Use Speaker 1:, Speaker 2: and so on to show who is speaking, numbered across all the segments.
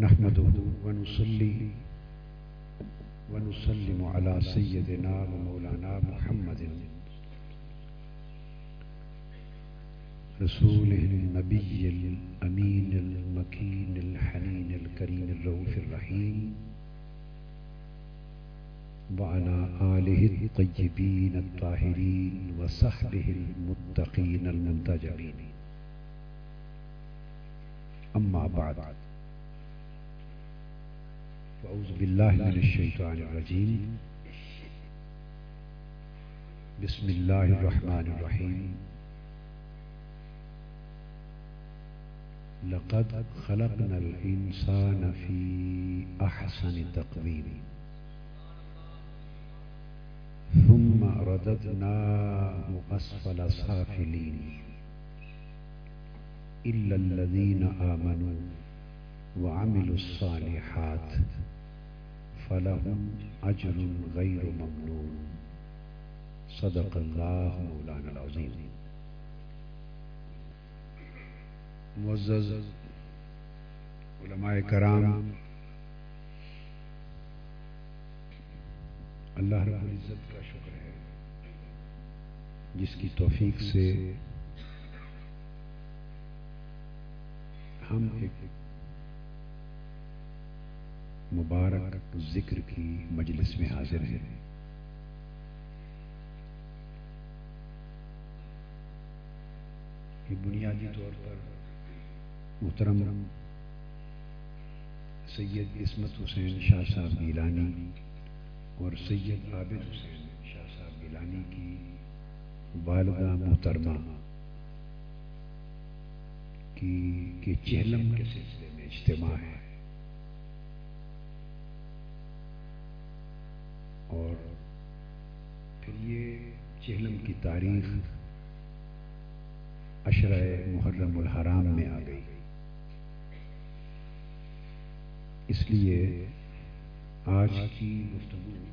Speaker 1: نحمده ونصلي ونسلم على سيدنا ومولانا محمد رسوله النبي الأمين المكين الحنين الكريم الرؤوف الرحيم وعلى آله الطيبين الطاهرين وصحبه المتقين المنتجبين. أما بعد. فأعوذ بالله من الشيطان الرجيم بسم الله الرحمن الرحيم لقد خلقنا الإنسان في أحسن تقويم ثم رددناه أسفل سافلين إلا الذين آمنوا وعملوا الصالحات۔ فلهم أجر غير ممنون. صدق الله مولانا العظيم معزز علماء کرام، اللہ رب العزت کا شکر ہے، جس کی توفیق سے ہم ایک مبارک ذکر کی مجلس میں حاضر ہیں۔ یہ بنیادی طور پر محترم سید عصمت حسین شاہ صاحب گیلانی اور سید عابد حسین شاہ صاحب گیلانی کی والدہ محترمہ کی کے چہلم کے سلسلے میں اجتماع ہے۔ اور پھر یہ چہلم کی تاریخ عشرہ محرم الحرام میں آ گئی۔ اس لیے آج کی گفتگو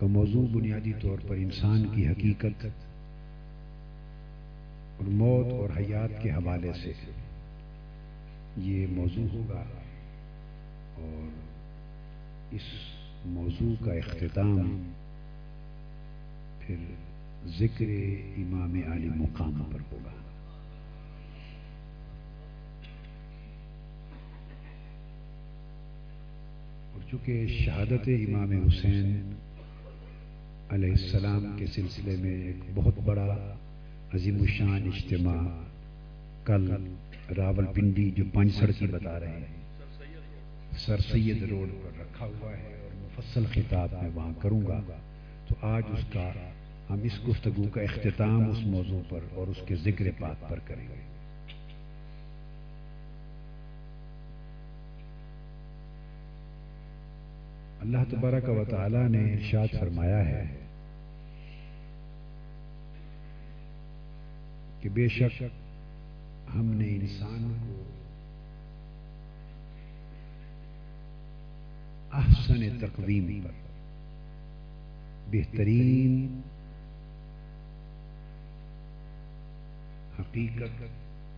Speaker 1: کا موضوع بنیادی طور پر انسان کی حقیقت اور موت اور حیات کے حوالے سے یہ موضوع ہوگا اور اس موضوع کا اختتام پھر ذکر امام علی مقام پر ہوگا۔ اور چونکہ شہادت امام حسین علیہ السلام کے سلسلے میں ایک بہت بڑا عظیم الشان اجتماع کل راول پنڈی جو پانچ سڑکی بتا رہے ہیں، سر سید روڈ پر رکھا ہوا ہے اور مفصل خطاب میں وہاں کروں گا۔ تو آج اس کا ہم اس گفتگو کا اختتام اس موضوع پر اور اس کے ذکر پاک پر کریں گے۔ اللہ تبارک و تعالی نے ارشاد فرمایا ہے کہ بے شک ہم نے انسان کو احسن تقویم پر بہترین حقیقت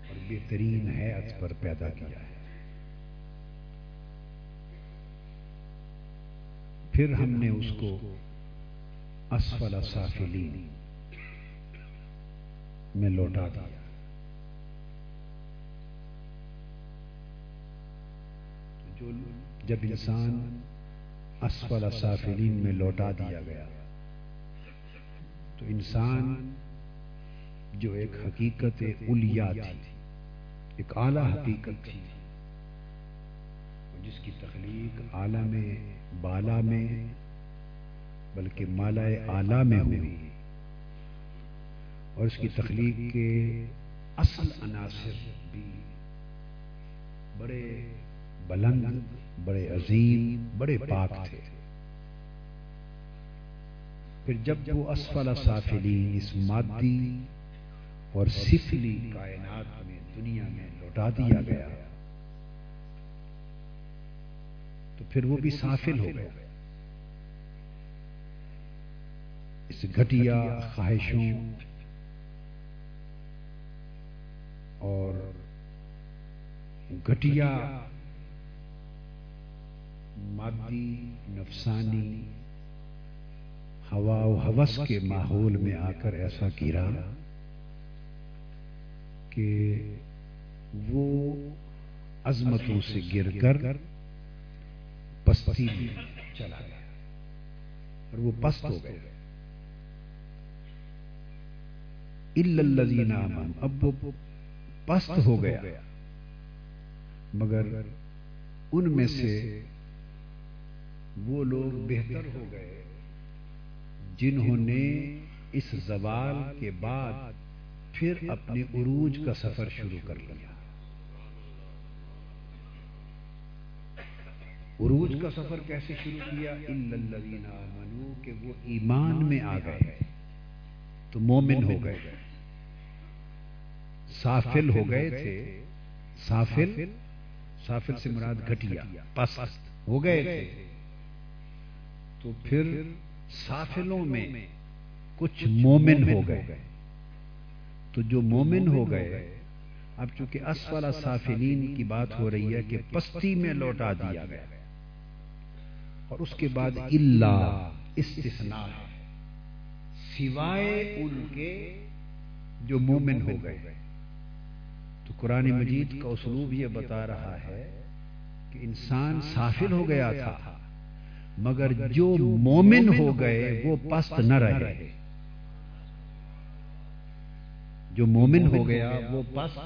Speaker 1: اور بہترین حیات پر پیدا کیا ہے۔ پھر ہم نے اس کو اسفل سافلین میں لوٹا دیا۔ جب انسان اسفل سافلین میں لوٹا دیا گیا، تو انسان جو ایک حقیقت الیا تھی، ایک اعلی حقیقت تھی، جس کی تخلیق عالم بالا میں، بلکہ مالا اعلی میں ہوئی، اور اس کی تخلیق کے اصل عناصر بھی بڑے بلند، بڑے عظیم، بڑے پاک تھے۔ پھر جب وہ اسفل سافلین اس مادی اور سفلی کائنات میں دنیا میں لوٹا دیا گیا، تو پھر وہ بھی سافل ہو گیا اس گھٹیا خواہشوں اور گھٹیا مادی، نفسانی، ہوا و حوث کے ماحول میں آ کر ایسا گرا کہ وہ عظمتوں سے گر کر پستی میں چلا گیا اور وہ پست ہو گئے الذین آمنوا۔ اب وہ پست ہو گیا۔ مگر ان میں سے وہ لوگ بہتر ہو گئے جنہوں نے اس زوال کے بعد پھر اپنے عروج کا سفر شروع کر لیا۔ عروج کا سفر کیسے شروع کیا؟ آمنو کہ وہ ایمان میں آ گئے۔ تو مومن ہو گئے۔ سافل ہو گئے تھے۔ سافل؟ سافل سے مراد گھٹیا، پست ہو گئے تھے۔ تو پھر سافلوں میں کچھ مومن ہو گئے۔ تو جو مومن ہو گئے اب چونکہ اسفل سافلین کی بات ہو رہی ہے کہ پستی میں لوٹا دیا گیا۔ اور اس کے بعد اللہ استثناء۔ ہے سوائے ان کے جو مومن ہو گئے۔ تو قرآن مجید کا اسلوب یہ بتا رہا ہے کہ انسان سافل ہو گیا تھا۔ مگر جو مومن ہو گئے، وہ پست نہ رہے۔ جو مومن ہو گیا، وہ پست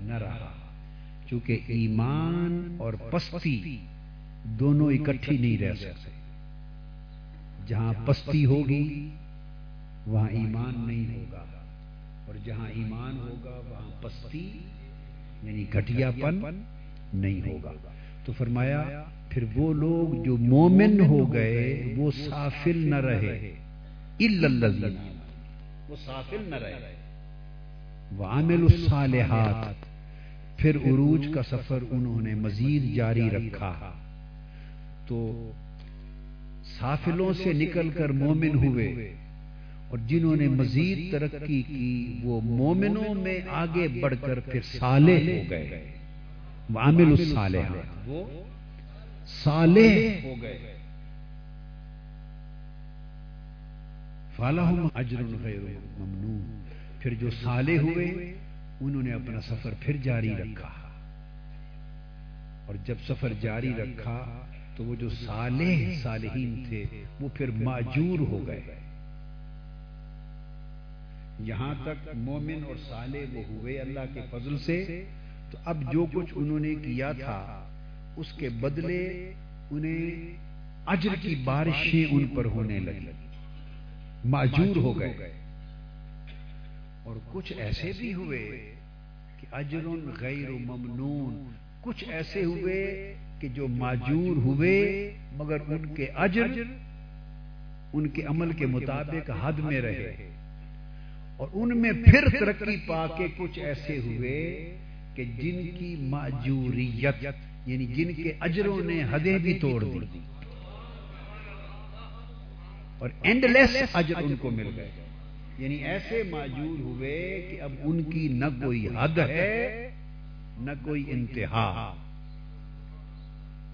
Speaker 1: نہ رہا۔ چونکہ ایمان اور پستی دونوں اکٹھی نہیں رہ سکتے۔ جہاں پستی ہوگی، وہاں ایمان نہیں ہوگا۔ اور جہاں ایمان ہوگا، وہاں پستی یعنی گٹیا پن نہیں ہوگا۔ تو فرمایا پھر وہ لوگ جو مومن ہو گئے، وہ سافل نہ رہے۔ وہ سافل نہ رہے۔ وعمل الصالحات۔ پھر عروج کا سفر انہوں نے مزید جاری رکھا۔ تو سافلوں سے نکل کر مومن ہوئے۔ اور جنہوں نے مزید ترقی کی، وہ مومنوں میں آگے بڑھ کر پھر صالح ہو گئے۔ وعمل الصالحات۔ وہ صالح ہو گئے۔ فالحم اجر غیر ممنون۔ پھر جو صالح ہوئے، انہوں نے اپنا سفر پھر جاری رکھا۔ اور جب سفر جاری رکھا، تو وہ جو صالح صالحین تھے، وہ پھر معجور ہو گئے۔ یہاں تک مومن اور صالح وہ ہوئے اللہ کے فضل سے۔ تو اب جو کچھ انہوں نے کیا تھا اس کے بدلے انہیں اجر کی بارشیں ان پر ہونے لگی معجور ہو گئے۔ اور کچھ ایسے بھی ہوئے کہ اجر غیر ممنون، کچھ ایسے ہوئے کہ جو معجور ہوئے، مگر ان کے اجر ان کے عمل کے مطابق حد میں رہے۔ اور ان میں پھر ترقی پا کے کچھ ایسے ہوئے کہ جن کی معجوریت یعنی جن کے اجروں نے حدیں بھی توڑ دی اور اینڈ لیس اجر ان کو مل گئے۔ یعنی ایسے معجور ہوئے کہ اب ان کی نہ کوئی حد ہے، نہ کوئی انتہا۔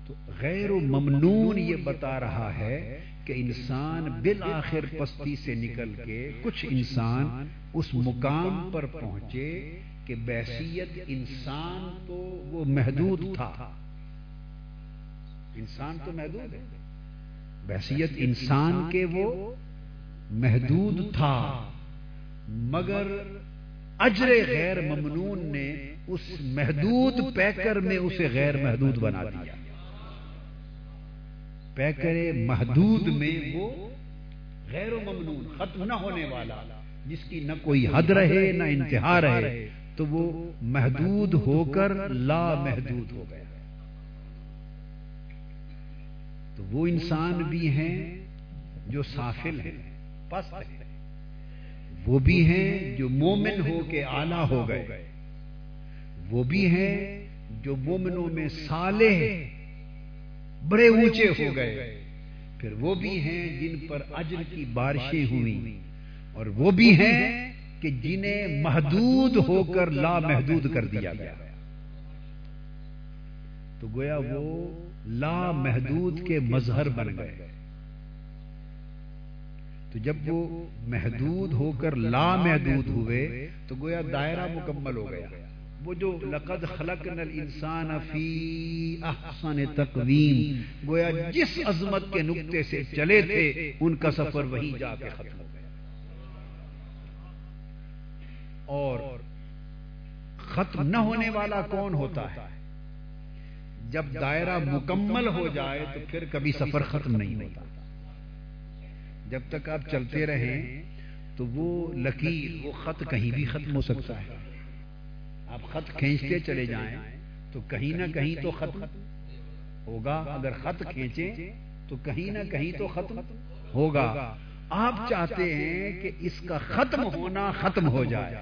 Speaker 1: تو غیر و ممنون یہ بتا رہا ہے کہ انسان بالآخر پستی سے نکل کے کچھ انسان اس مقام پر پہنچے کہ بحثیت انسان تو وہ محدود تھا۔ انسان تو محدود ہے۔ بحثیت انسان کے وہ محدود تھا۔ مگر اجر غیر ممنون نے اس محدود پیکر میں اسے غیر محدود بنا دیا۔ پیکر محدود میں وہ غیر و ممنون، ختم نہ ہونے والا، جس کی نہ کوئی حد رہے، نہ انتہا رہے، تو وہ محدود ہو کر لا محدود ہو گیا۔ تو وہ انسان بھی ہیں جو سافل ہیں، پست ہیں۔ وہ بھی ہیں جو مومن ہو کے آلہ ہو گئے۔ وہ بھی ہیں جو مومنوں میں سالے بڑے اونچے ہو گئے۔ پھر وہ بھی ہیں جن پر اجر کی بارشیں ہوئی اور وہ بھی ہیں کہ جنہیں محدود ہو کر لا محدود کر دیا گیا۔ تو گویا وہ لا محدود کے مظہر بن گئے۔ تو جب وہ محدود ہو کر لا محدود ہوئے، تو گویا دائرہ مکمل ہو گیا۔ وہ جو لقد خلقنا الانسان فی احسن تقویم، گویا جس عظمت کے نقطے سے چلے تھے، ان کا سفر وہی جا کے ختم ہو گیا۔ اور ختم نہ ہونے والا کون ہوتا ہے؟ جب دائرہ مکمل ہو جائے تو پھر کبھی سفر ختم نہیں ہوتا۔ جب تک آپ چلتے رہیں تو وہ لکیر، وہ خط کہیں بھی ختم ہو سکتا ہے۔ آپ خط کھینچتے چلے جائیں تو کہیں نہ کہیں تو ختم ہوگا۔ اگر خط کھینچیں تو کہیں نہ کہیں تو ختم ہوگا۔ آپ چاہتے ہیں کہ اس کا ختم ہونا ختم ہو جائے۔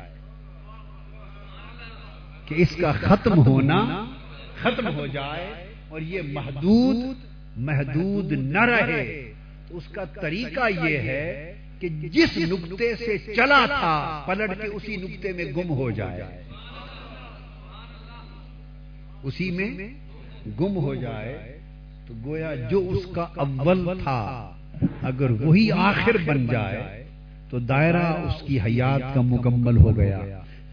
Speaker 1: کہ اس کا ختم ہونا ختم ہو جائے اور یہ محدود محدود نہ رہے، تو اس کا طریقہ یہ ہے کہ جس نقطے سے چلا تھا، پلٹ کے اسی نقطے میں گم ہو جائے۔ اسی میں گم ہو جائے، تو گویا جو اس کا اول تھا، اگر وہی آخر بن جائے، تو دائرہ اس کی حیات کا مکمل ہو گیا۔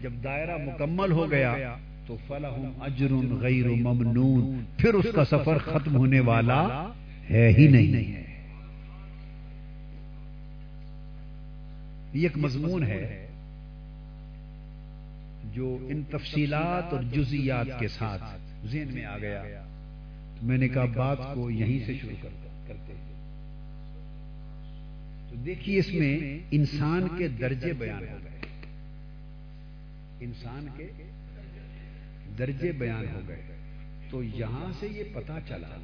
Speaker 1: جب دائرہ مکمل ہو گیا تو فلحم اجر غیر ممنون، پھر اس کا سفر ختم ہونے والا ہے ہی نہیں۔ ہے یہ ایک مضمون ہے جو ان تفصیلات اور جزیات کے ساتھ ذہن میں آ گیا۔ میں نے کہا، بات کو یہیں سے شروع کرتے تو دیکھیے، اس میں انسان کے درجے بیان ہو گئے۔ انسان کے درجے بیان ہو گئے۔ تو یہاں سے یہ پتا چلا،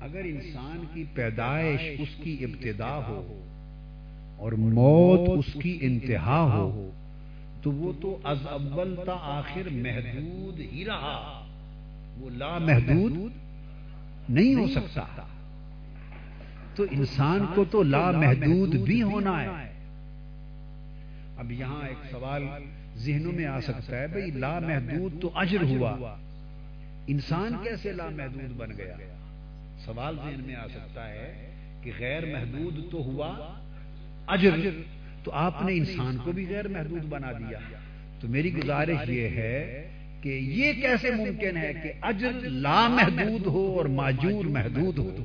Speaker 1: اگر انسان کی پیدائش اس کی ابتدا ہو اور موت اس کی انتہا ہو، تو وہ تو از اول تا آخر محدود ہی رہا۔ وہ لا محدود نہیں ہو سکتا۔ تو انسان کو تو لا محدود بھی ہونا ہے۔ اب یہاں ایک سوال ذہنوں میں آ سکتا ہے بھائی لا محدود تو اجر ہوا۔ انسان کیسے لا محدود بن گیا؟ سوال ذہن میں آ سکتا ہے کہ غیر محدود تو ہوا، اجر تو آپ نے انسان کو بھی غیر محدود بنا دیا۔ تو میری گزارش یہ ہے کہ یہ کیسے ممکن ہے کہ اجر لا محدود ہو اور ماجور محدود ہو؟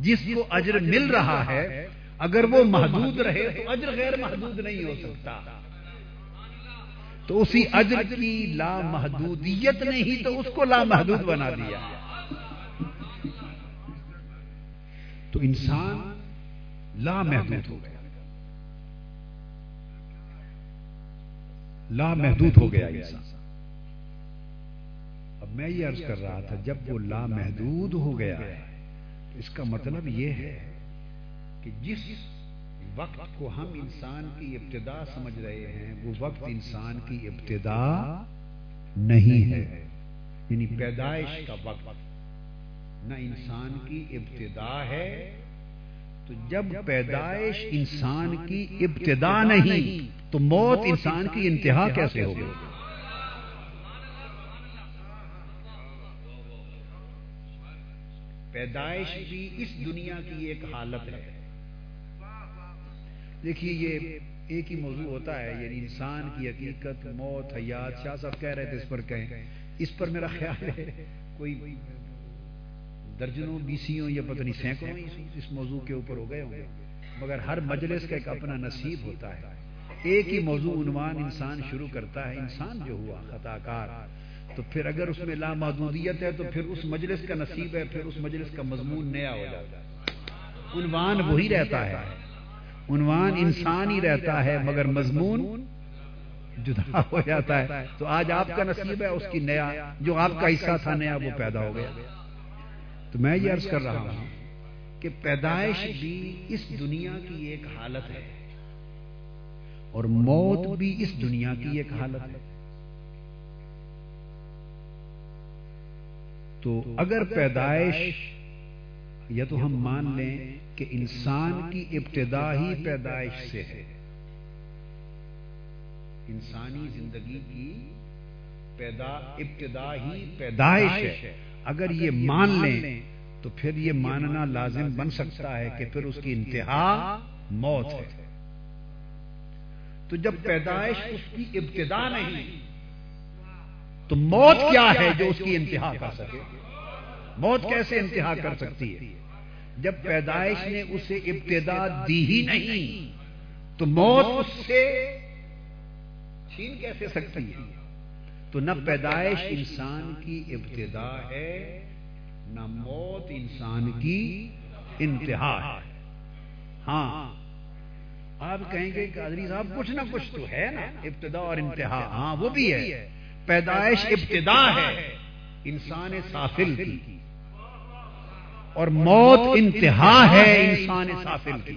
Speaker 1: جس کو اجر مل رہا ہے اگر وہ محدود رہے تو اجر غیر محدود نہیں ہو سکتا۔ تو اسی اجر کی لا محدودیت نے ہی تو اس کو لا محدود بنا دیا۔ تو انسان لا محدود ہو گیا۔ لا محدود ہو گیا انسان۔ اب میں یہ عرض کر رہا تھا، جب وہ لا محدود ہو گیا، اس کا مطلب یہ ہے کہ جس وقت کو ہم انسان کی ابتدا سمجھ رہے ہیں، وہ وقت انسان کی ابتدا نہیں ہے۔ یعنی پیدائش کا وقت۔ نہ انسان کی ابتدا ہے۔ تو جب پیدائش انسان کی ابتدا نہیں، تو موت انسان کی انتہا کیسے ہوگی؟ پیدائش بھی اس دنیا کی ایک حالت ہے۔ دیکھیے، یہ ایک ہی موضوع ہوتا ہے یعنی انسان کی حقیقت، موت، حیات، شاہ صاحب کہہ رہے تھے اس پر کہیں۔ اس پر میرا خیال ہے، کوئی درجنوں بیسیوں یا پتہ نہیں، سینکڑوں اس موضوع کے اوپر ہو گئے ہوں گے۔ مگر ہر مجلس کا ایک اپنا نصیب ہوتا ہے۔ ایک ہی موضوع عنوان انسان شروع کرتا ہے، انسان جو ہوا خطا کار تو پھر اگر اس میں لامحدودیت ہے، تو پھر اس مجلس کا نصیب ہے، پھر اس مجلس کا مضمون نیا ہو جاتا ہے۔ عنوان وہی رہتا ہے۔ عنوان انسان ہی رہتا ہے مگر مضمون جدا ہو جاتا ہے۔ تو آج آپ کا نصیب ہے، اس کی نیا، جو آپ کا حصہ تھا نیا، وہ پیدا ہو گیا۔ تو میں یہ عرض کر رہا ہوں کہ پیدائش بھی اس دنیا کی ایک حالت ہے اور موت بھی اس دنیا کی ایک حالت ہے۔ تو اگر پیدائش یا تو ہم مان لیں کہ انسان کی ابتدا ہی پیدائش سے ہے۔ انسانی زندگی کی پیدا ابتدا ہی پیدائش ہے۔ اگر یہ مان لیں تو پھر یہ ماننا لازم بن سکتا ہے کہ پھر اس کی انتہا موت ہے۔ تو جب پیدائش اس کی ابتدا نہیں، تو موت کیا ہے جو اس کی انتہا کر سکے؟ موت کیسے انتہا کر سکتی ہے؟ جب پیدائش نے اسے ابتدا دی ہی نہیں تو موت اس سے چھین کیسے سکتی ہے؟ تو نہ پیدائش انسان کی ابتدا ہے نہ موت انسان کی انتہا ہے۔ ہاں۔ آپ کہیں گے کہ صاحب کچھ نہ کچھ تو ہے نا ابتدا اور انتہا۔ ہاں وہ بھی ہے۔ پیدائش ابتدا ہے۔ انسان سافل کی۔ اور موت انتہا ہے انسان سافل کی۔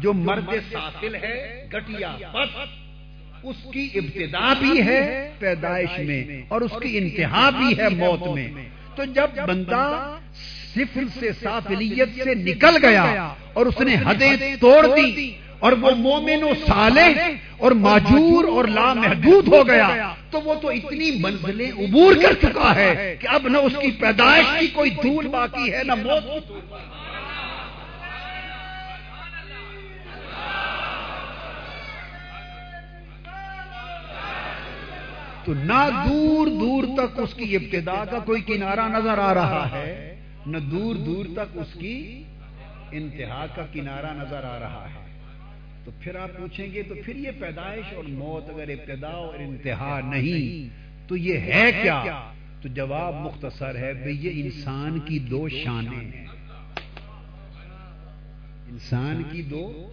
Speaker 1: جو مرد سافل ہے گٹیا اس کی ابتدا بھی ہے پیدائش میں اور اس کی انتہا بھی ہے موت میں۔ تو جب بندہ صفر سے سافلیت سے نکل گیا اور اس نے حدیں توڑ دی اور وہ مومن و صالح اور ماجور اور لامحدود ہو گیا، تو وہ تو اتنی منزلیں عبور کر چکا ہے کہ اب نہ اس کی پیدائش کی کوئی دھول باقی ہے، نہ موت۔ تو نہ دور دور تک اس کی ابتدا کا کوئی کنارہ نظر آ رہا ہے، نہ دور دور تک اس کی انتہا کا کنارہ نظر آ رہا ہے۔ تو پھر آپ پوچھیں گے تو پھر یہ پیدائش اور موت اگر ابتدا اور انتہا نہیں، تو یہ ہے کیا؟ تو جواب مختصر ہے بھئی یہ انسان کی دو شانیں ہیں۔ انسان کی دو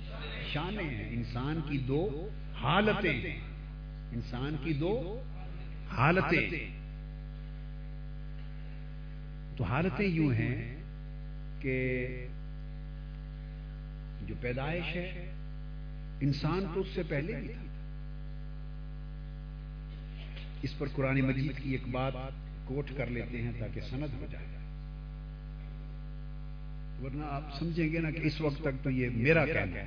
Speaker 1: شانیں ہیں۔ انسان کی دو حالتیں۔ انسان کی دو حالتیں۔ تو حالتیں یوں ہیں کہ جو پیدائش ہے انسان تو اس سے پہلے بھی تھا۔ اس پر قرآن مجید کی ایک بات کوٹ کر لیتے ہیں تاکہ سند ہو جائے۔ ورنہ آپ سمجھیں گے نا کہ اس وقت تک تو یہ میرا کہنا ہے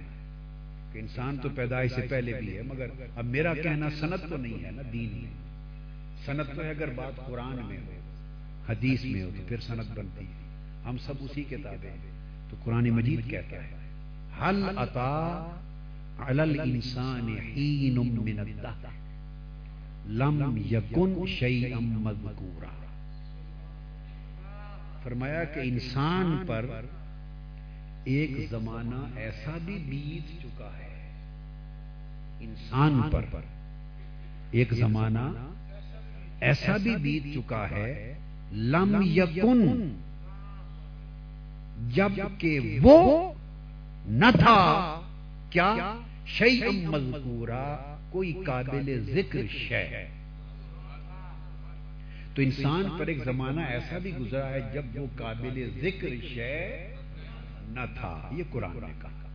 Speaker 1: کہ انسان تو پیدائش سے پہلے بھی ہے، مگر اب میرا کہنا سند تو نہیں ہے نا دین میں۔ سند تو ہے اگر بات قرآن میں ہو، حدیث میں ہو، تو پھر سند بنتی ہے۔ ہم سب اسی کتابیں تو قرآن مجید کہتا ہے حل عطا علی الانسان حین من الدہر لم یکن شیئا مذکورا. فرمایا کہ انسان پر ایک زمانہ ایسا بھی بیت چکا ہے۔ انسان پر ایک زمانہ ایسا بھی بیت چکا ہے۔ لم یکن جبکہ وہ نہ تھا۔ کیا شیء مذکورا کوئی قابل ذکر شے۔ تو انسان پر ایک زمانہ ایسا بھی گزرا ہے جب وہ قابل ذکر شے نہ تھا۔ یہ قرآن نے کہا۔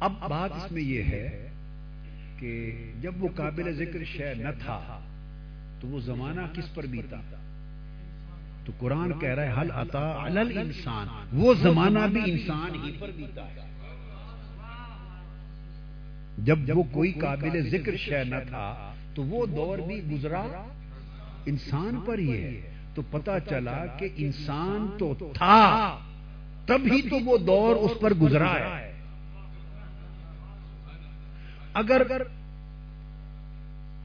Speaker 1: اب بات اس میں یہ ہے کہ جب وہ قابل ذکر شے نہ تھا تو وہ زمانہ کس پر بیتا؟ تو قرآن کہہ رہا ہے حل عطا علل انسان وہ زمانہ بھی انسان ہی پر بیتا ہے۔ جب وہ کوئی قابل ذکر شے نہ تھا تو وہ دور بھی گزرا انسان پر ہی ہے۔ تو پتا چلا کہ انسان تو تھا تبھی تو وہ دور اس پر گزرا ہے۔ اگر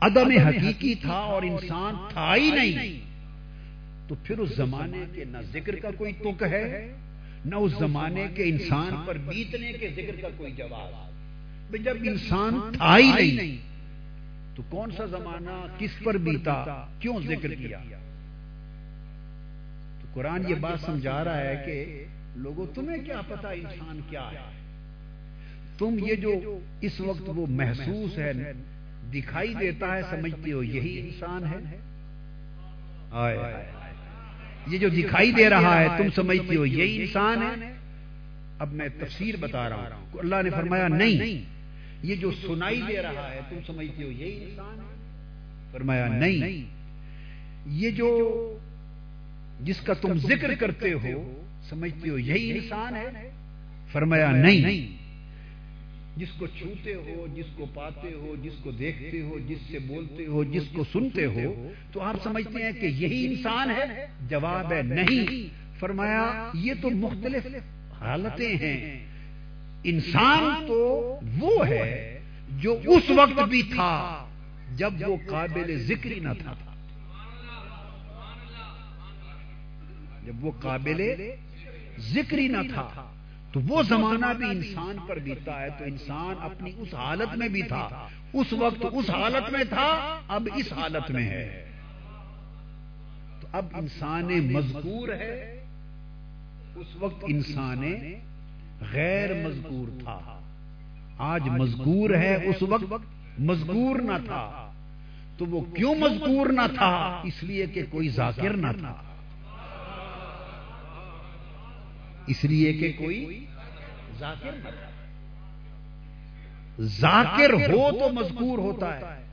Speaker 1: عدم حقیقی تھا اور انسان تھا ہی نہیں تو پھر اس زمانے کے نہ ذکر کا کوئی تک ہے، نہ اس زمانے کے انسان پر بیتنے کے ذکر کا کوئی جواب جب انسان تھا ہی نہیں، تو کون سا زمانہ کس پر بیتا، کیوں ذکر کیا؟ تو قرآن یہ بات سمجھا رہا ہے کہ لوگوں، تمہیں کیا پتا انسان کیا ہے؟ تم یہ جو اس وقت وہ محسوس ہے، دکھائی دیتا ہے، سمجھتے ہو یہی انسان ہے۔ آئے۔ یہ جو دکھائی دے رہا ہے تم سمجھتے ہو یہی انسان ہے۔ اب میں تفسیر بتا رہا ہوں۔ اللہ نے فرمایا نہیں یہ جو سنائی دے رہا ہے تم سمجھتے ہو یہی انسان ہے۔ فرمایا نہیں۔ یہ جو جس کا تم ذکر کرتے ہو سمجھتے ہو یہی انسان ہے۔ فرمایا نہیں۔ جس کو چھوتے ہو، جس کو پاتے ہو، جس کو دیکھتے ہو، جس سے بولتے ہو، جس کو سنتے ہو، تو آپ سمجھتے ہیں کہ یہی انسان ہے؟ جواب ہے نہیں۔ فرمایا، یہ تو مختلف حالتیں ہیں۔ انسان تو وہ ہے جو اس وقت بھی تھا، جب وہ قابل ذکر نہ تھا۔ جب وہ قابل ذکری نہ تھا۔ تو وہ زمانہ بھی انسان پر بیتا ہے تو انسان اپنی اس حالت میں بھی تھا۔ اس وقت اس حالت میں تھا اب اس حالت میں ہے۔ تو اب انسان مذکور ہے۔ اس وقت انسان غیر مذکور تھا۔ آج مذکور ہے اس وقت مذکور نہ تھا۔ تو وہ کیوں مذکور نہ تھا؟ اس لیے کہ کوئی ذاکر نہ تھا۔ اس لیے کہ کوئی ذاکر نہ ذاکر ہو تو مذکور ہوتا ہے۔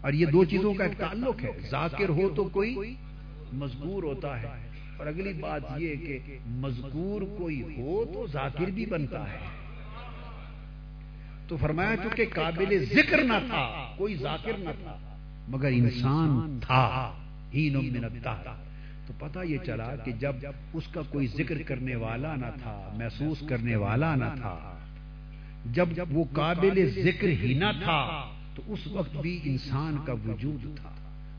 Speaker 1: اور یہ دو چیزوں کا ایک تعلق ہے۔ ذاکر ہو تو کوئی مذکور ہوتا ہے۔ اور اگلی بات یہ کہ مذکور کوئی ہو تو ذاکر بھی بنتا ہے۔ تو فرمایا چونکہ قابل ذکر نہ تھا، کوئی ذاکر نہ تھا، مگر انسان تھا۔ ہی نمتا تو پتا یہ چلا کہ جب اس کا کوئی ذکر کرنے والا نہ تھا، محسوس کرنے والا نہ تھا جب جب وہ قابل ذکر ہی نہ تھا، تو اس وقت بھی انسان کا وجود تھا۔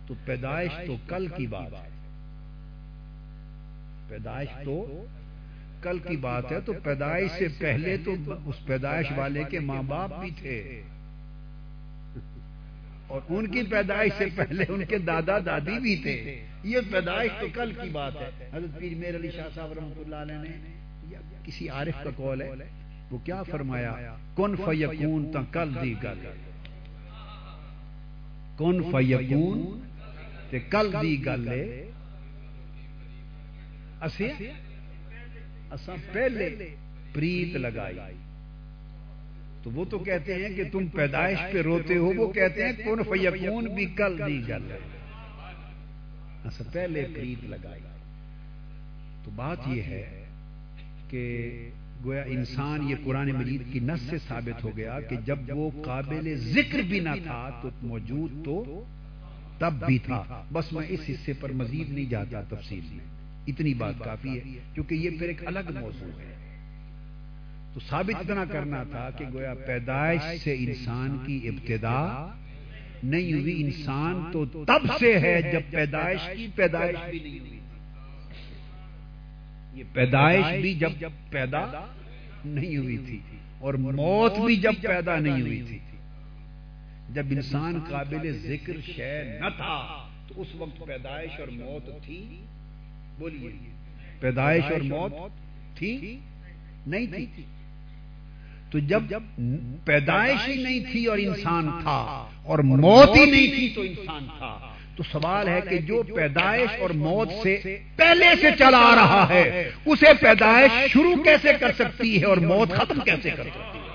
Speaker 1: تو پیدائش تو کل کی بات ہے۔ پیدائش تو کل کی بات ہے، تو پیدائش سے پہلے تو اس پیدائش والے کے ماں باپ بھی تھے۔ اور ان کی پیدائش سے پہلے ان کے دادا دادی بھی تھے۔ یہ پیدائش تو کل کی بات ہے۔ حضرت پیر میر علی شاہ صاحب رحمۃ اللہ علیہ نے کسی عارف کا قول ہے۔ وہ کیا فرمایا؟ کن فیقون تا کل دی گل کن فیقون تے کل دی گل اسی اساں پہلے پریت لگائی۔ تو وہ تو کہتے ہیں کہ تم پیدائش پہ روتے ہو وہ کہتے ہیں کون فیقون بھی کل دی گل پہلے پریت لگائی۔ تو بات یہ ہے کہ گویا انسان یہ قرآن مجید کی نس سے ثابت ہو گیا کہ جب وہ قابل ذکر بھی نہ تھا تو موجود تو تب بھی تھا۔ بس میں اس حصے پر مزید نہیں جاتا تفصیل میں۔ اتنی بات کافی ہے کیونکہ یہ پھر ایک الگ موضوع ہے۔ تو ثابت اتنا کرنا تھا کہ گویا پیدائش سے انسان کی ابتدا نہیں ہوئی۔ انسان تو تب سے ہے جب پیدائش کی پیدائش بھی نہیں ہوئی۔ یہ پیدائش بھی جب جب پیدا نہیں ہوئی تھی اور موت بھی جب پیدا نہیں ہوئی تھی۔ جب انسان قابل ذکر شے نہ تھا، تو اس وقت پیدائش اور موت تھی۔ بولیے، پیدائش اور موت تھی؟ نہیں تھی۔ تو جب جب پیدائش ہی نہیں تھی اور انسان تھا اور موت ہی نہیں تھی تو انسان تھا۔ تو سوال ہے کہ جو پیدائش اور موت سے پہلے سے چلا آ رہا ہے اسے پیدائش شروع کیسے کر سکتی ہے اور موت ختم کیسے کر سکتی ہے؟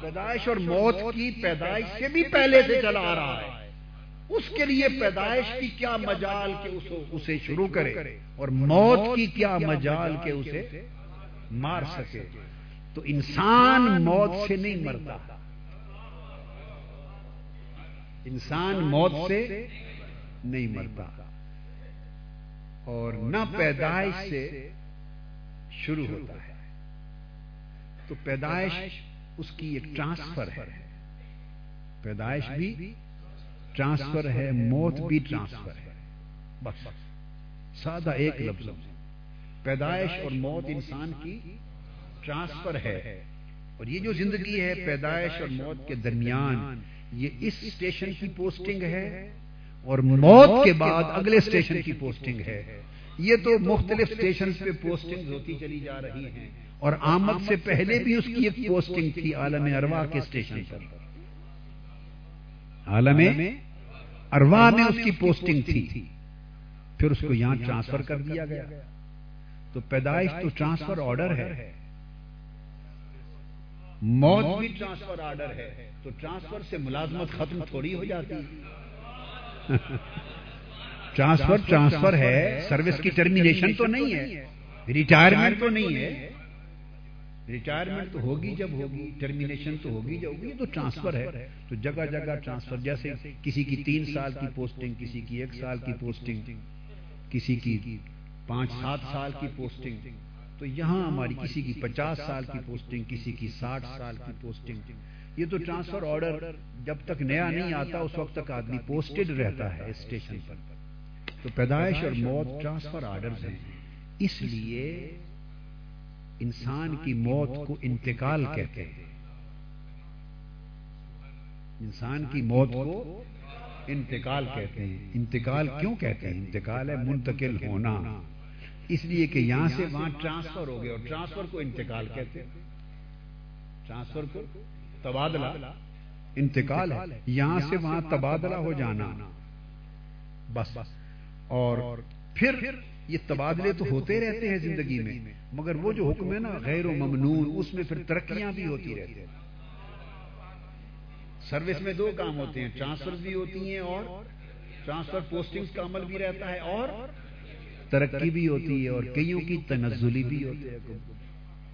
Speaker 1: پیدائش اور موت کی پیدائش سے بھی پہلے سے چلا آ رہا ہے اس کے لیے پیدائش کی کیا مجال کہ اسے شروع کرے اور موت کی کیا مجال کہ اسے مار سکے۔ تو انسان موت سے نہیں مرتا۔ انسان موت سے نہیں مرتا۔ اور نہ پیدائش سے شروع ہوتا ہے۔ تو پیدائش اس کی ایک ٹرانسفر ہے۔ پیدائش بھی ٹرانسفر ہے موت بھی ٹرانسفر ہے۔ بس۔ سادہ ایک لفظ۔ پیدائش اور موت انسان کی ٹرانسفر ہے۔ اور یہ جو زندگی ہے پیدائش اور موت کے درمیان، یہ اس اسٹیشن کی پوسٹنگ ہے اور موت کے بعد اگلے اسٹیشن کی پوسٹنگ ہے۔ یہ تو مختلف اسٹیشن پہ پوسٹنگ ہوتی چلی جا رہی ہیں۔ اور آمد سے پہلے بھی اس کی ایک پوسٹنگ تھی عالم اروا کے اسٹیشن پر۔ عالم اروا میں اس کی پوسٹنگ تھی۔ پھر اس کو یہاں ٹرانسفر کر دیا گیا۔ تو پیدائش تو ٹرانسفر آرڈر ہے۔ موت بھی ٹرانسفر آرڈر ہے۔ تو ٹرانسفر سے ملازمت ختم تھوڑی ہو جاتی۔ ٹرانسفر ٹرانسفر ہے سروس کی ٹرمینیشن تو نہیں ہے۔ ریٹائرمنٹ تو نہیں ہے۔ ریٹائرمنٹ تو ہوگی جب ہوگی ٹرمینیشن تو ہوگی جب ہوگی تو ٹرانسفر ہے۔ تو جگہ جگہ ٹرانسفر جیسے کسی کی تین سال کی پوسٹنگ کسی کی ایک سال کی پوسٹنگ کسی کی پانچ سات سال کی پوسٹنگ تو یہاں ہماری کسی کی پچاس سال کی پوسٹنگ کسی کی ساٹھ سال کی پوسٹنگ یہ تو ٹرانسفر آرڈر جب تک نیا نہیں آتا، اس وقت تک آدمی پوسٹڈ رہتا ہے اسٹیشن پر۔ تو پیدائش اور موت ٹرانسفر آرڈر ہیں۔ اس لیے انسان کی موت کو انتقال کہتے ہیں۔ انسان کی موت کو انتقال کہتے ہیں۔ انتقال کیوں کہتے ہیں؟ انتقال ہے منتقل ہونا۔ اس لیے کہ یہاں سے وہاں ٹرانسفر ہو گیا اور ٹرانسفر کو انتقال کہتے ہیں۔ ٹرانسفر کو تبادلہ انتقال ہے۔ یہاں سے وہاں تبادلہ ہو جانا۔ بس۔ اور پھر یہ تبادلے تو ہوتے رہتے ہیں زندگی میں، مگر وہ جو حکم ہے نا، غیر و ممنون، اس میں پھر ترقیاں بھی ہوتی رہتی ہیں۔ سروس میں دو کام ہوتے ہیں، ٹرانسفر بھی ہوتی ہیں اور ٹرانسفر پوسٹنگ کا عمل بھی رہتا ہے اور ترقی بھی ہوتی ہے اور کئیوں کی تنزلی بھی ہوتی ہے۔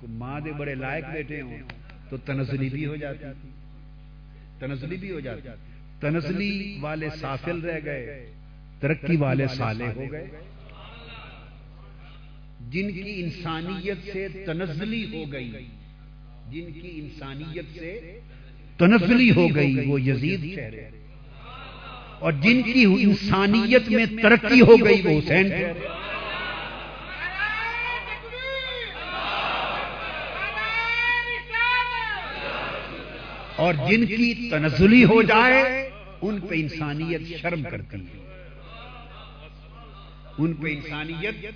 Speaker 1: ماں دے بڑے لائق بیٹے ہوں تو تنزلی بھی ہو جاتی۔ تنزلی بھی ہو جاتی۔ تنزلی والے سافل رہ گئے، ترقی والے سالے ہو گئے۔ جن کی انسانیت سے تنزلی ہو گئی، جن کی انسانیت سے تنزلی ہو گئی، وہ یزید اور جن کی انسانیت میں ترقی ہو گئی، وہ حسین اور جن کی تنزلی ہو جائے، ان پہ انسانیت شرم کرتی ہے۔ ان پہ انسانیت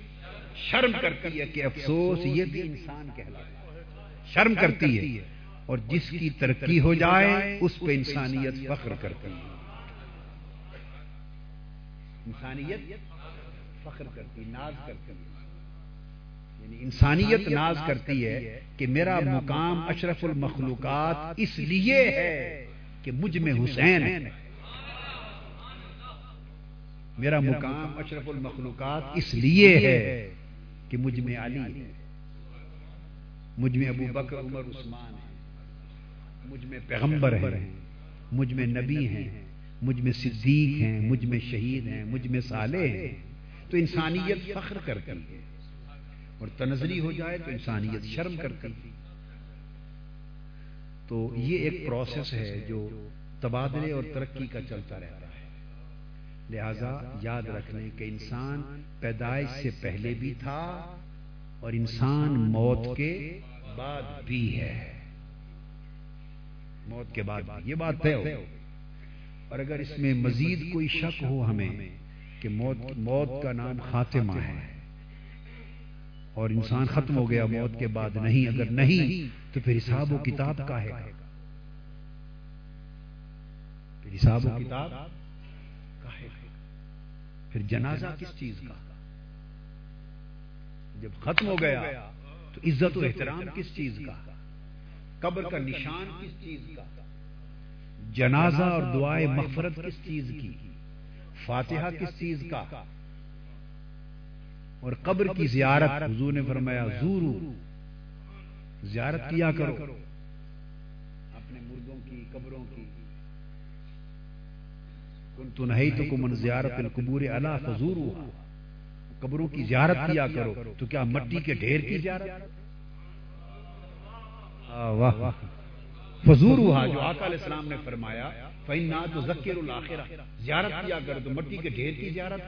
Speaker 1: شرم کرتی ہے کہ افسوس، یہ بھی انسان کہلاتا شرم کرتی ہے۔ اور جس کی ترقی ہو جائے، اس پہ انسانیت فخر کرتی ہے۔ انسانیت فخر کرتی ناز کرتی یعنی انسانیت ناز کرتی ہے کہ میرا مقام اشرف المخلوقات اس لیے ہے کہ مجھ میں حسین ہے میرا مقام اشرف المخلوقات اس لیے ہے کہ مجھ میں علی ہے مجھ میں ابو بکر عمر عثمان ہے مجھ میں پیغمبر ہیں مجھ میں نبی ہیں مجھ میں صدیق ہیں مجھ میں شہید ہیں مجھ میں صالح ہیں تو انسانیت فخر کرتی ہے اور تنظری ہو جائے تو انسانیت شرم کرتی۔ تو یہ ایک پروسیس ہے جو تبادلے اور ترقی کا چلتا رہتا ہے۔ لہذا یاد رکھنے کہ انسان پیدائش سے پہلے بھی تھا اور انسان موت کے بعد بھی ہے۔ موت کے بعد یہ بات طے ہو۔ اور اگر اس میں مزید کوئی شک ہو ہمیں کہ موت موت کا نام خاتمہ ہے اور انسان ختم ہو گیا، موت کے بعد نہیں، اگر نہیں، تو پھر حساب و کتاب کا ہے۔ پھر حساب و کتاب پھر جنازہ کس چیز کا؟ جب ختم ہو گیا، تو عزت و احترام کس چیز کا؟ قبر کا نشان کس چیز کا؟ جنازہ اور دعائے مغفرت کس چیز کی؟ فاتحہ کس چیز کا؟ اور قبر کی زیارت حضور نے فرمایا زورو زیارت کیا کرو۔ اپنے مردوں کی، قبروں کی۔ تو نہیں تو کمن زیارت القبور اللہ فضور قبروں کی زیارت کیا کرو۔ تو کیا مٹی کے ڈھیر کی زیارت؟ واہ۔ فضور جو آقا علیہ السلام نے فرمایا فینا تو ذکر الاخرہ زیارت کیا کرو تو مٹی کے ڈھیر کی زیارت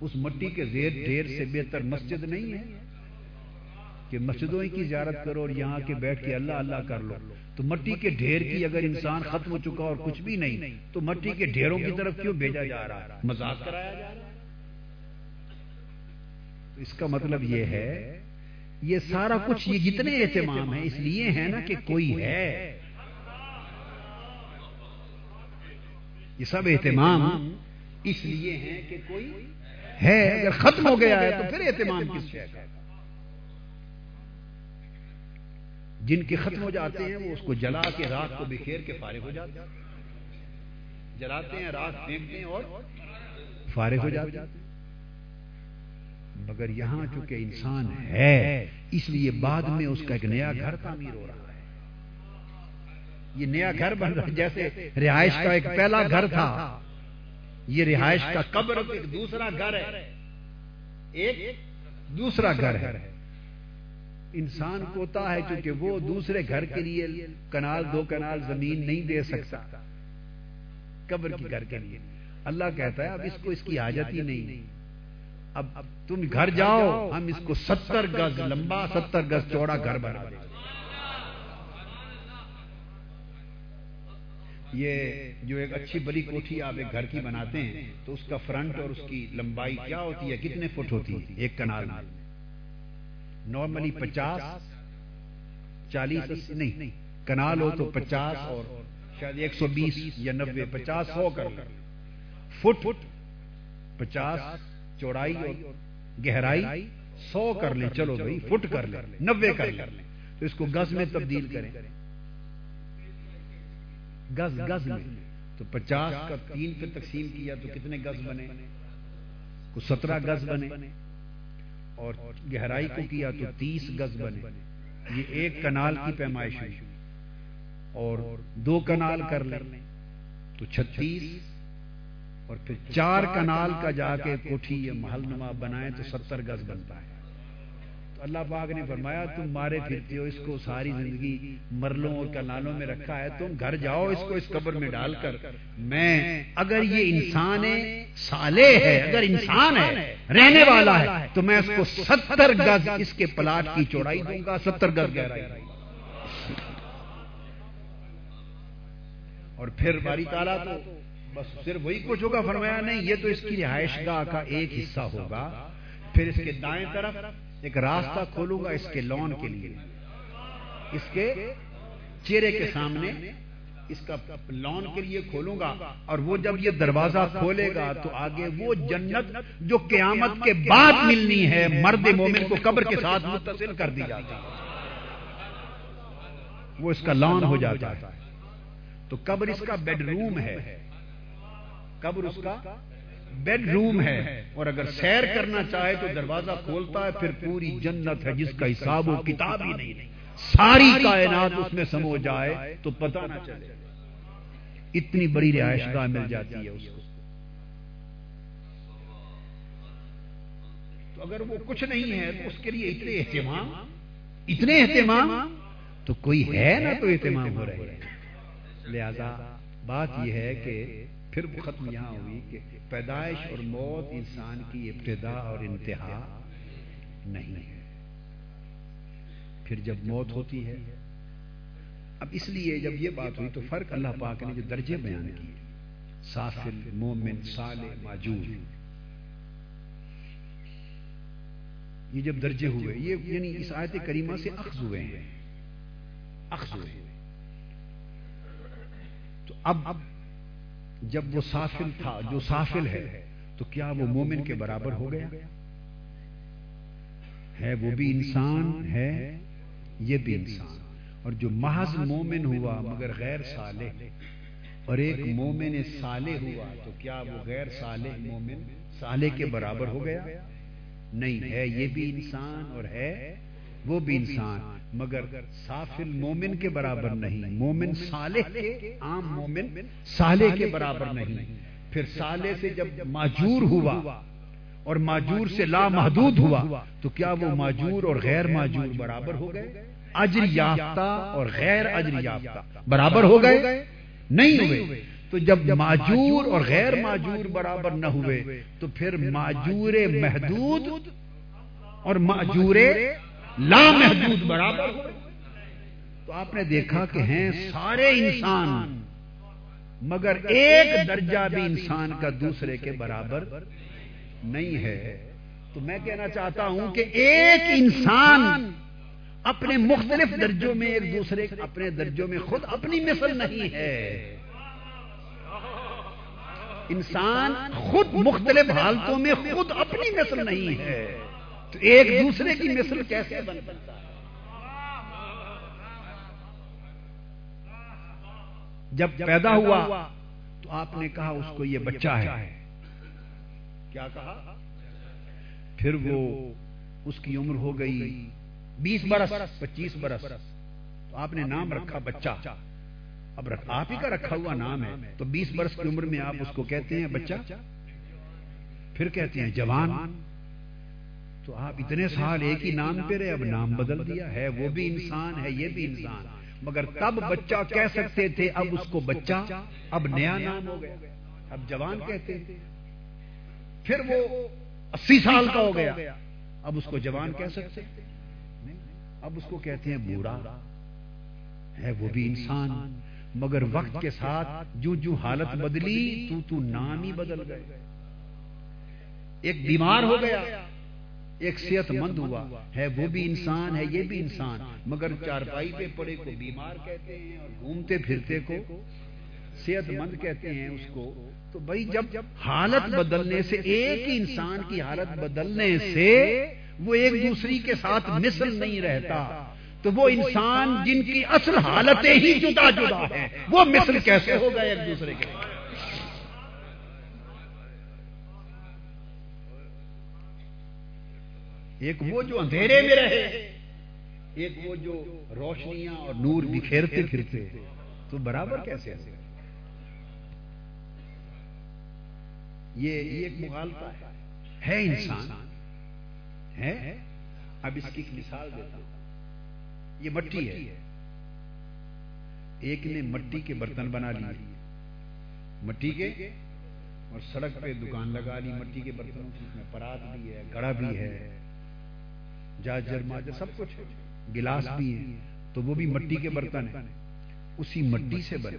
Speaker 1: اس مٹی کے زیر ڈھیر سے بہتر مسجد نہیں ہے کہ مسجدوں کی زیارت کرو اور یہاں کے بیٹھ کے اللہ اللہ کر لو۔ تو مٹی کے ڈھیر کی اگر انسان ختم ہو چکا اور کچھ بھی نہیں، تو مٹی کے ڈھیروں کی طرف کیوں بھیجا جا رہا ہے؟ مزاق کرایا جا رہا اس کا مطلب یہ ہے، یہ سارا کچھ یہ جتنے اہتمام ہیں، اس لیے ہے نا کہ کوئی ہے۔ یہ سب اہتمام اس لیے ہیں کہ کوئی ہے اگر ختم ہو گیا ہے تو پھر اہتمام کس شے کا جن کے ختم ہو جاتے ہیں وہ اس کو جلا کے رات کو بکھیر کے فارغ ہو جاتے ہیں۔ جلاتے ہیں رات پھینکتے ہیں اور فارغ ہو جاتے ہیں۔ مگر یہاں چونکہ انسان ہے اس لیے بعد میں اس کا ایک نیا گھر تعمیر ہو رہا ہے۔ یہ نیا گھر بن رہا ہے جیسے رہائش کا ایک پہلا گھر تھا۔ یہ رہائش کا قبر ایک دوسرا گھر ہے۔ ایک دوسرا گھر ہے۔ انسان کوتا ہے چونکہ وہ دوسرے گھر کے لیے کنال دو کنال زمین نہیں دے سکتا۔ قبر کی گھر کے لیے۔ اللہ کہتا ہے، اب اس کو اس کی حاجت ہی نہیں۔ اب تم گھر جاؤ، ہم اس کو ستر گز لمبا، ستر گز چوڑا گھر بنا دیں یہ جو ایک اچھی بڑی کوٹھی آپ ایک گھر کی بناتے ہیں، تو اس کا فرنٹ اور اس کی لمبائی کیا ہوتی ہے؟ کتنے فٹ ہوتی ہے؟ ایک کنال نارملی پچاس، چالیس نہیں، کنال ہو تو پچاس اور شاید ایک سو بیس یا نبے پچاس سو کر۔ فٹ فٹ پچاس، چوڑائی اور گہرائی سو کر لیں۔ چلو بھائی، فٹ کر لیں نبے کر لیں۔ تو اس کو گز میں تبدیل کریں۔ گز گز میں۔ تو پچاس کا تین پہ تقسیم کیا تو کتنے گز بنے؟ کو سترہ گز بنے۔ اور گہرائی کو کیا تو تیس گز بنے۔ یہ ایک کنال کی پیمائش ہوئی۔ اور دو کنال کر لیں۔ تو چھتیس اور پھر چار کنال کا جا کے کوٹھی یا محل نما بنائے تو ستر گز بنتا ہے۔ اللہ پاک نے فرمایا، تم مارے پھرتے ہو، اس کو ساری زندگی مرلوں اور کنالوں میں رکھا ہے۔ تم گھر جاؤ، اس کو اس قبر میں ڈال کر۔ میں، اگر یہ انسان سالے ہے، اگر انسان ہے، رہنے والا ہے، تو میں اس کو ستر گز اس کے پلاٹ کی چوڑائی دوں گا، ستر گز گہرائی۔ اور پھر باری تالا تو بس صرف وہی کچھ ہوگا۔ فرمایا، نہیں، یہ تو اس کی رہائش گاہ کا ایک حصہ ہوگا۔ پھر اس کے دائیں طرف ایک راستہ کھولوں گا اس کے لون کے لیے۔ اس کے چہرے کے سامنے اس کا لون کے لیے کھولوں گا اور وہ جب یہ دروازہ کھولے گا تو آگے وہ جنت جو قیامت کے بعد ملنی ہے، مرد مومن کو قبر کے ساتھ متصل کر دی جاتی ہے۔ وہ اس کا لون ہو جاتا ہے۔ تو قبر اس کا بیڈ روم ہے۔ قبر اس کا بیڈ روم ہے اور اگر سیر کرنا چاہے تو دروازہ کھولتا ہے، پھر پوری جنت ہے، جس کا حساب و کتاب ہی نہیں۔ ساری کائنات اس میں سمو جائے تو پتہ نہ چلے۔ اتنی بڑی رہائش گاہ مل جاتی ہے اس کو۔ تو اگر وہ کچھ نہیں ہے تو اس کے لیے اتنے اہتمام اتنے اہتمام تو کوئی ہے نا تو اہتمام ہو رہے۔ ہیں لہذا بات یہ ہے کہ پھر وہ ختم یہاں ہوئی کہ پیدائش اور موت انسان کی ابتدا اور انتہا نہیں ہے۔ پھر جب موت ہوتی ہے، اب اس لیے جب یہ بات ہوئی تو فرق اللہ پاک نے جو درجے بیان کیے۔ سافل، مومن، صالح، ماجور۔ یہ جب درجے ہوئے، یہ یعنی اس آیت کریمہ سے اخذ ہوئے ہیں۔ اخذ ہوئے۔ تو اب اب جب وہ سافل تھا، جو سافل ہے، تو کیا وہ مومن کے برابر ہو گیا؟ ہے وہ بھی انسان، ہے یہ بھی انسان۔ اور جو محض مومن ہوا مگر غیر صالح، اور ایک مومن صالح ہوا، تو کیا وہ غیر صالح مومن صالح کے برابر ہو گیا؟ نہیں، ہے یہ بھی انسان اور ہے وہ بھی انسان، مگر سافل مومن کے برابر نہیں، مومن صالح کے عام مومن صالح کے برابر نہیں۔ پھر صالح سے جب ماجور ہوا اور ماجور سے لا محدود ہوا، تو کیا وہ ماجور اور غیر ماجور برابر ہو گئے؟ اجر یافتہ اور غیر اجر یافتہ برابر ہو گئے؟ نہیں ہوئے۔ تو جب ماجور اور غیر ماجور برابر نہ ہوئے، تو پھر ماجور محدود اور ماجور لامحدود برابر ہو تو آپ نے دیکھا کہ ہیں سارے انسان، مگر ایک درجہ بھی انسان کا دوسرے کے برابر نہیں ہے۔ تو میں کہنا چاہتا ہوں کہ ایک انسان اپنے مختلف درجوں میں ایک دوسرے اپنے درجوں میں خود اپنی مثل نہیں ہے۔ انسان خود مختلف حالتوں میں خود اپنی مثل نہیں ہے۔ تو ایک دوسرے کی مثل کیسے بن سکتا ہے؟ جب پیدا ہوا تو آپ نے کہا اس کو یہ بچہ ہے۔ کیا کہا؟ پھر وہ اس کی عمر ہو گئی بیس برس، پچیس برس۔ تو آپ نے نام رکھا بچہ۔ اب آپ ہی کا رکھا ہوا نام ہے۔ تو بیس برس کی عمر میں آپ اس کو کہتے ہیں بچہ۔ پھر کہتے ہیں جوان۔ تو آپ اتنے سال ایک ہی نام پہ رہے، اب نام بدل دیا ہے، وہ بھی انسان ہے، یہ بھی انسان۔ مگر تب بچہ کہہ سکتے تھے، اب اس کو بچہ، اب نیا نام ہو گیا۔ اب جوان کہتے تھے پھر وہ اسی سال کا ہو گیا۔ اب اس کو جوان کہہ سکتے اب اس کو کہتے ہیں بوڑھا۔ ہے، وہ بھی انسان۔ مگر وقت کے ساتھ جو جو حالت بدلی، تو تو نام ہی بدل گئے۔ ایک بیمار ہو گیا۔ ایک صحت مند ہوا ہے، وہ بھی انسان ہے، یہ بھی انسان۔ مگر چارپائی پہ پڑے کو بیمار کہتے ہیں اور گھومتے پھرتے کو صحت مند کہتے ہیں اس کو۔ تو بھائی، جب حالت بدلنے سے، ایک ہی انسان کی حالت بدلنے سے وہ ایک دوسری کے ساتھ مثل نہیں رہتا۔ تو وہ انسان جن کی اصل حالتیں ہی جدا جدا ہیں، وہ مثل کیسے ہوگا ایک دوسرے کے؟ ایک وہ جو اندھیرے میں رہے ایک وہ جو روشنیاں اور نور بکھیرتے پھرتے تو برابر کیسے یہ ایک مغالطہ ہے۔ انسان۔ ہے؟ اب اس کی مثال دیتا ہوں۔ یہ مٹی ہے۔ ایک نے مٹی کے برتن بنا لیے۔ مٹی کے؟ اور سڑک پہ دکان لگا لی مٹی کے برتنوں میں پرات بھی ہے گڑا بھی ہے۔ جاجر ماجر سب کچھ گلاس بھی ہے تو وہ بھی مٹی کے برتن ہیں۔ اسی مٹی سے بنے۔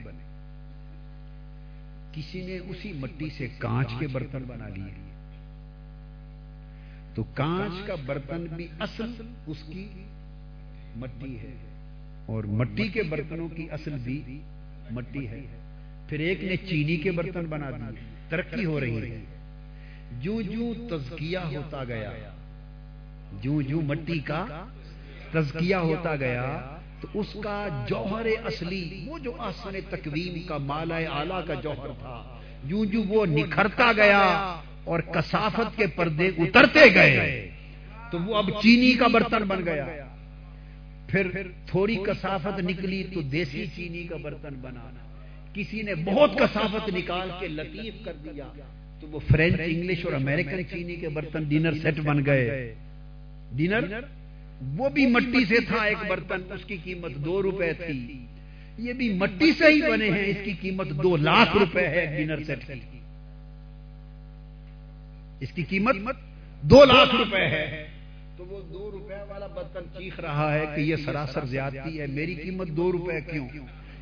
Speaker 1: کسی نے اسی مٹی سے کانچ کے برتن بنا لیے۔ تو کانچ کا برتن بھی اصل اس کی مٹی ہے۔ اور مٹی کے برتنوں کی اصل بھی مٹی ہے۔ پھر ایک نے چینی کے برتن بنا دی ترقی ہو رہی ہے۔ جو جو تزکیہ ہوتا گیا جو جو مٹی کا تزکیہ ہوتا گیا، تو اس کا جوہر اصلی، وہ جو آسان تقویم کا مالا آلہ کا جوہر تھا جو جو وہ نکھرتا گیا اور کسافت کے پردے اترتے گئے، تو وہ اب چینی کا برتن بن گیا۔ پھر تھوڑی کسافت نکلی تو دیسی چینی کا برتن بنا۔ کسی نے بہت کسافت نکال کے لطیف کر دیا، تو وہ فرینچ، انگلش اور امریکن چینی کے برتن ڈنر سیٹ بن گئے۔ ڈنر وہ بھی مٹی سے تھا ایک برتن اس کی قیمت دو روپے تھی۔ یہ بھی مٹی سے ہی بنے ہیں اس کی قیمت دو لاکھ روپے ہے ڈنر سیٹ کی اس کی قیمت دو لاکھ روپے ہے۔ تو وہ دو روپے والا برتن چیخ رہا ہے کہ یہ سراسر زیادتی ہے میری قیمت دو روپے کیوں؟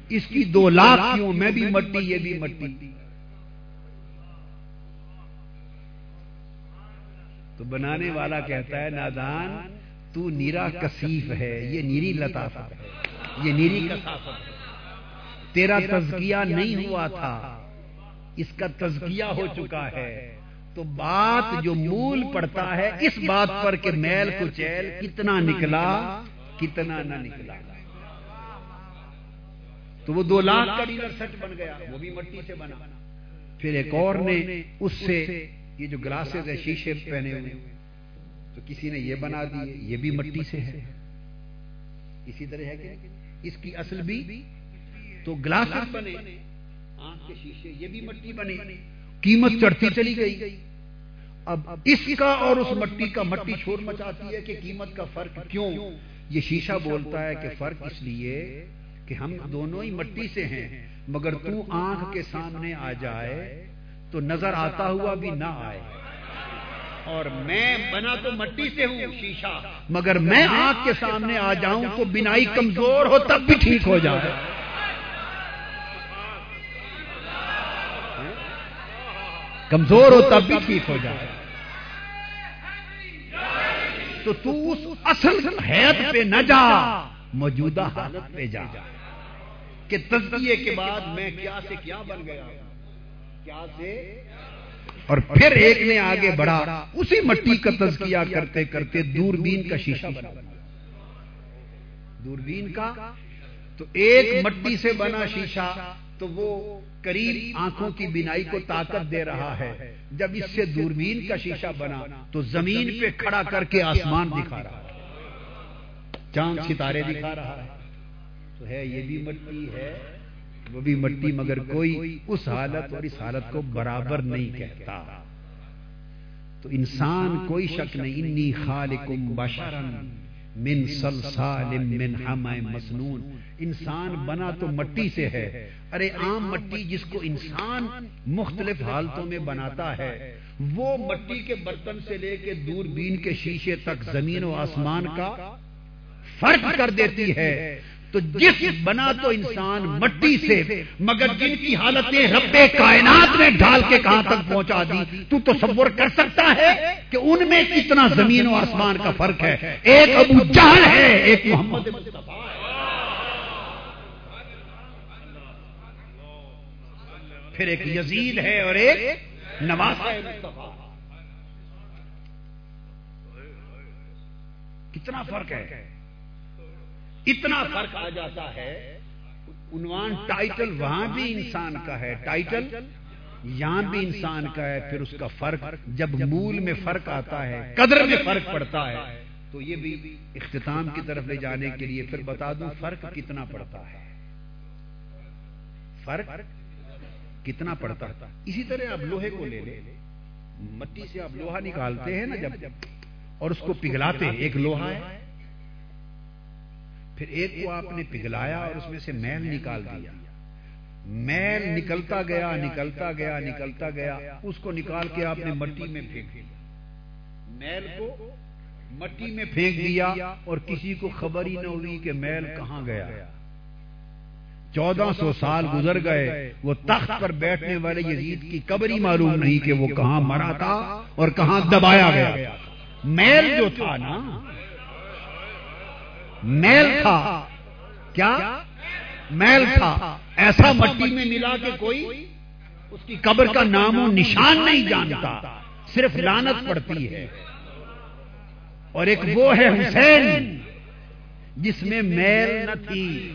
Speaker 1: اس کی دو لاکھ کیوں؟ میں بھی مٹی یہ بھی مٹی۔ تو بنانے والا کہتا ہے، نادان، تو نیرا کسیف ہے، یہ نیری لطافت ہے، یہ نیری کسافت ہے۔ تیرا تزکیہ نہیں ہوا تھا، اس کا تزکیہ ہو چکا ہے۔ تو بات جو مول پڑتا ہے، اس بات پر کہ میل کو چیل کتنا نکلا، کتنا نہ نکلا۔ تو وہ دو لاکھ کا ڈیلر سیٹ بن گیا، وہ بھی مٹی سے بنا۔ پھر ایک اور نے اس سے یہ جو گلاسز ہے شیشے پہنے ہوئے تو کسی نے یہ بنا دی یہ بھی مٹی سے ہے۔ اسی طرح ہے کہ اس کی اصل بھی تو گلاسز بنے، آنکھ کے شیشے، یہ بھی مٹی بنے۔ قیمت چڑھتی چلی گئی۔ اب اس کا اور اس مٹی کا مٹی چھوڑ مچاتی ہے کہ قیمت کا فرق کیوں؟ یہ شیشہ بولتا ہے کہ فرق اس لیے کہ ہم دونوں ہی مٹی سے ہیں، مگر تو آنکھ کے سامنے آ جائے تو نظر آتا ہوا بھی نہ آئے۔ اور میں بنا تو مٹی سے ہوں شیشہ۔ مگر میں آنکھ کے سامنے آ جاؤں تو بنائی کمزور ہو تب بھی ٹھیک ہو جائے۔ کمزور ہو تب بھی ٹھیک ہو جائے۔ تو تو اس اصل حیت پہ نہ جا موجودہ حالت پہ جا۔ کہ تزکیے کے بعد میں کیا سے کیا بن گیا۔ کیا سے اور پھر ایک نے آگے بڑھا اسی مٹی کا تزکیہ کرتے کرتے دوربین کا شیشہ بنا۔ دوربین کا؟ تو ایک مٹی سے بنا شیشہ تو وہ قریب آنکھوں کی بینائی کو طاقت دے رہا ہے۔ جب اس سے دوربین کا شیشہ بنا تو زمین پہ کھڑا کر کے آسمان دکھا رہا ہے۔ چاند ستارے دکھا رہا ہے۔ تو ہے یہ بھی مٹی ہے۔ وہ بھی مٹی مگر کوئی اس حالت اور اس حالت کو برابر نہیں کہتا۔ تو انسان کوئی شک نہیں، انی خالقم بشرن من سلسال من حمع مسنون۔ انسان بنا تو مٹی سے ہے۔ ارے عام مٹی جس کو انسان مختلف حالتوں میں بناتا ہے، وہ مٹی کے برتن سے لے کے دور بین کے شیشے تک زمین و آسمان کا فرق کر دیتی ہے۔ تو جس بنا تو انسان مٹی سے مگر جن کی حالتیں رب کائنات نے ڈھال کے کہاں تک پہنچا دی؟ تو تصور کر سکتا ہے کہ ان میں کتنا زمین و آسمان کا فرق ہے۔ ایک ابو جہل ہے ایک محمد پھر ایک یزید ہے اور ایک نواز کتنا فرق ہے؟ اتنا فرق آ جاتا ہے۔ عنوان ٹائٹل وہاں بھی انسان کا ہے۔ ٹائٹل یہاں بھی انسان کا ہے۔ پھر اس کا فرق جب مول میں فرق آتا ہے، قدر میں فرق پڑتا ہے، تو یہ بھی اختتام کی طرف لے جانے کے لیے پھر بتا دوں فرق کتنا پڑتا ہے۔ فرق کتنا پڑتا ہے۔ اسی طرح آپ لوہے کو لے لے مٹی سے آپ لوہا نکالتے ہیں نا جب، اور اس کو پگھلاتے ہیں۔ ایک لوہا ہے۔ پھر ایک کو آپ نے پگھلایا اور اس میں سے میل نکال دیا۔ میل نکلتا گیا نکلتا گیا نکلتا گیا۔ اس کو نکال کے آپ نے مٹی میں پھینک دیا۔ میل کو مٹی میں پھینک دیا اور کسی کو خبر ہی نہ ہوئی کہ میل کہاں گیا۔ چودہ سو سال گزر گئے، وہ تخت پر بیٹھنے والے یزید کی قبر ہی معلوم نہیں کہ وہ کہاں مرا تھا اور کہاں دبایا گیا۔ میل جو تھا نا میل تھا۔ کیا؟ میل تھا۔ ایسا مٹی میں ملا کہ کوئی اس کی قبر کا نام و نشان نہیں جانتا۔ صرف لانت پڑتی ہے۔ اور ایک وہ ہے حسین، جس میں میل نہ تھی۔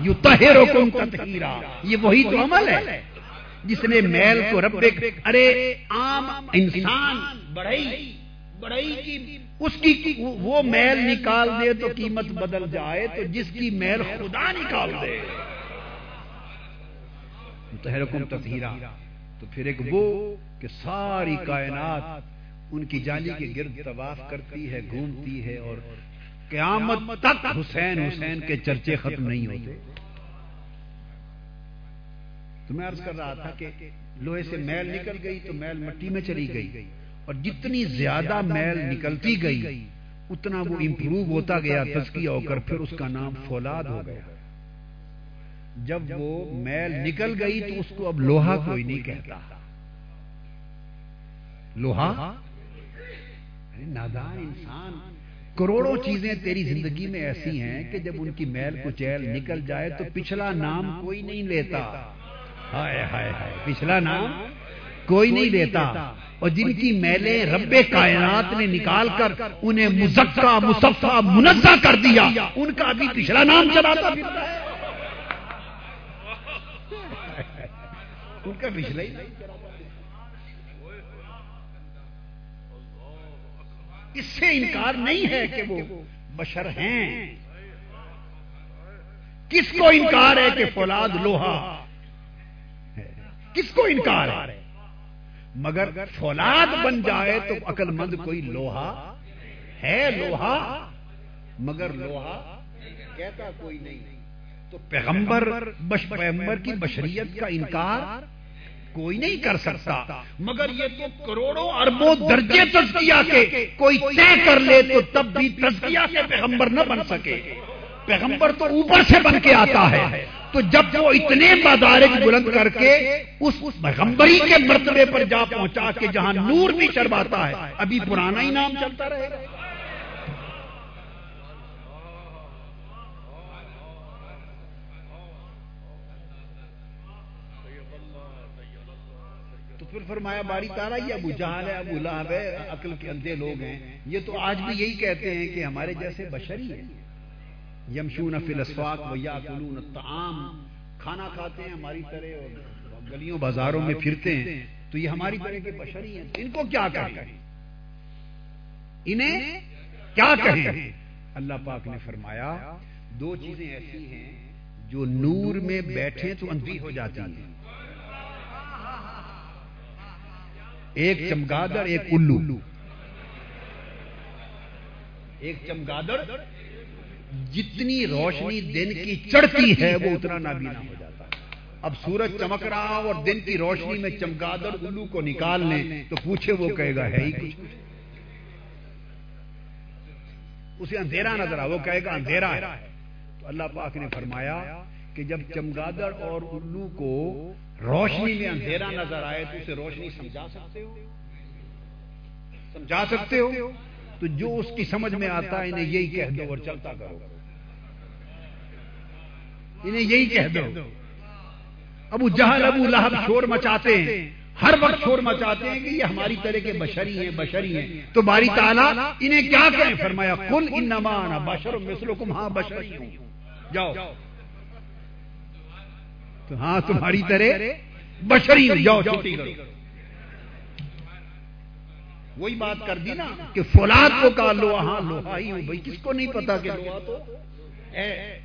Speaker 1: یو تہرو کم تہیرا یہ وہی تو عمل ہے۔ جس نے میل کو رب ارے عام انسان بڑھئی بڑھئی کی اس کی وہ میل نکال دے تو قیمت بدل جائے تو جس کی میل خدا نکال دے۔ تحرکم تطہیرہ تو پھر ایک وہ کہ ساری کائنات ان کی جالی کے گرد طواف کرتی ہے، گھومتی ہے اور قیامت تک حسین حسین کے چرچے ختم نہیں ہوتے۔ تو میں عرض کر رہا تھا کہ لوہے سے میل نکل گئی تو میل مٹی میں چلی گئی۔ اور جتنی زیادہ میل نکلتی گئی اتنا وہ امپروو ہوتا گیا تزکیہ ہو کر پھر اس کا نام فولاد ہو گیا۔ جب وہ میل نکل گئی تو اس کو اب لوہا کوئی نہیں کہتا۔ لوہا؟ نادان انسان کروڑوں چیزیں تیری زندگی میں ایسی ہیں کہ جب ان کی میل کچیل نکل جائے تو پچھلا نام کوئی نہیں لیتا۔ ہائے ہائے ہائے پچھلا نام کوئی نہیں لیتا۔ اور جن کی میلیں رب کائنات نے نکال کر انہیں مزکا مصفا منزہ کر دیا۔ ان کا بھی پچھلا نام چلاتا ان کا پچھلا ہی اس سے انکار نہیں ہے کہ وہ بشر ہیں۔ کس کو انکار ہے کہ فولاد لوہا کس کو انکار ہے؟ مگر فولاد بن جائے تو عقل مند کوئی لوہا ہے لوہا؟ مگر لوہا کہتا کوئی نہیں۔ تو پیغمبر پیغمبر کی بشریت کا انکار کوئی نہیں کر سکتا۔ مگر یہ تو کروڑوں اربوں درجے تزکیہ کے کوئی طے کر لے تو تب بھی تزکیہ سے پیغمبر نہ بن سکے۔ پیغمبر تو اوپر سے بن کے آتا ہے۔ تو جب وہ اتنے مدارک بلند کر کے اس پیغمبری کے مرتبے پر جا پہنچا کے جہاں نور بھی چرواتا ہے، ابھی پرانا ہی نام چلتا رہے گا۔ تو پھر فرمایا، باری تارا، یہ ابو جہال ہے، ابو لہب ہے، عقل کے اندھے لوگ ہیں۔ یہ تو آج بھی یہی کہتے ہیں کہ ہمارے جیسے بشری ہیں۔ یمشون فی الاسواق و یاکلون الطعام، کھانا کھاتے ہیں ہماری طرح اور گلیوں بازاروں میں پھرتے ہیں۔ تو یہ ہماری طرح کے بشری ہیں۔ ان کو کیا کہیں؟ انہیں کیا کہیں؟ اللہ پاک نے فرمایا، دو چیزیں ایسی ہیں جو نور میں بیٹھے تو اندھی ہو جاتی ہیں۔ ایک چمگادڑ، ایک الو۔ ایک چمگادڑ جتنی روشنی دن کی چڑھتی ہے وہ اتنا نابینا ہو جاتا اب سورج چمک رہا اور دن کی روشنی میں چمگادڑ الو کو نکال لیں تو پوچھے وہ کہے گا ہے ہی کچھ اسے اندھیرا نظر آ وہ کہے گا اندھیرا ہے۔ تو اللہ پاک نے فرمایا کہ جب چمگادڑ اور الو کو روشنی میں اندھیرا نظر آئے تو اسے روشنی سمجھا سکتے ہو؟ سمجھا سکتے ہو؟ تو جو اس کی سمجھ میں آتا ہے انہیں یہی کہہ دو اور چلتا کرو۔ انہیں یہی کہہ دو۔ ابو جہل ابو لہب شور مچاتے ہیں۔ ہر وقت شور مچاتے ہیں کہ یہ ہماری طرح کے بشری ہیں بشری ہیں۔ تو باری تعالیٰ انہیں کیا کہیں فرمایا کل ان نمان بشر مثلکم ہاں بشری ہوں۔ جاؤ۔ تو ہاں تمہاری طرح بشری ہوں جاؤ چھوٹی کرو۔ وہی بات کر دی نا کہ فولاد کو کہا لو ہاں لوہا ہی ہوں بھائی کس کو نہیں پتا کہ لوہا تو؟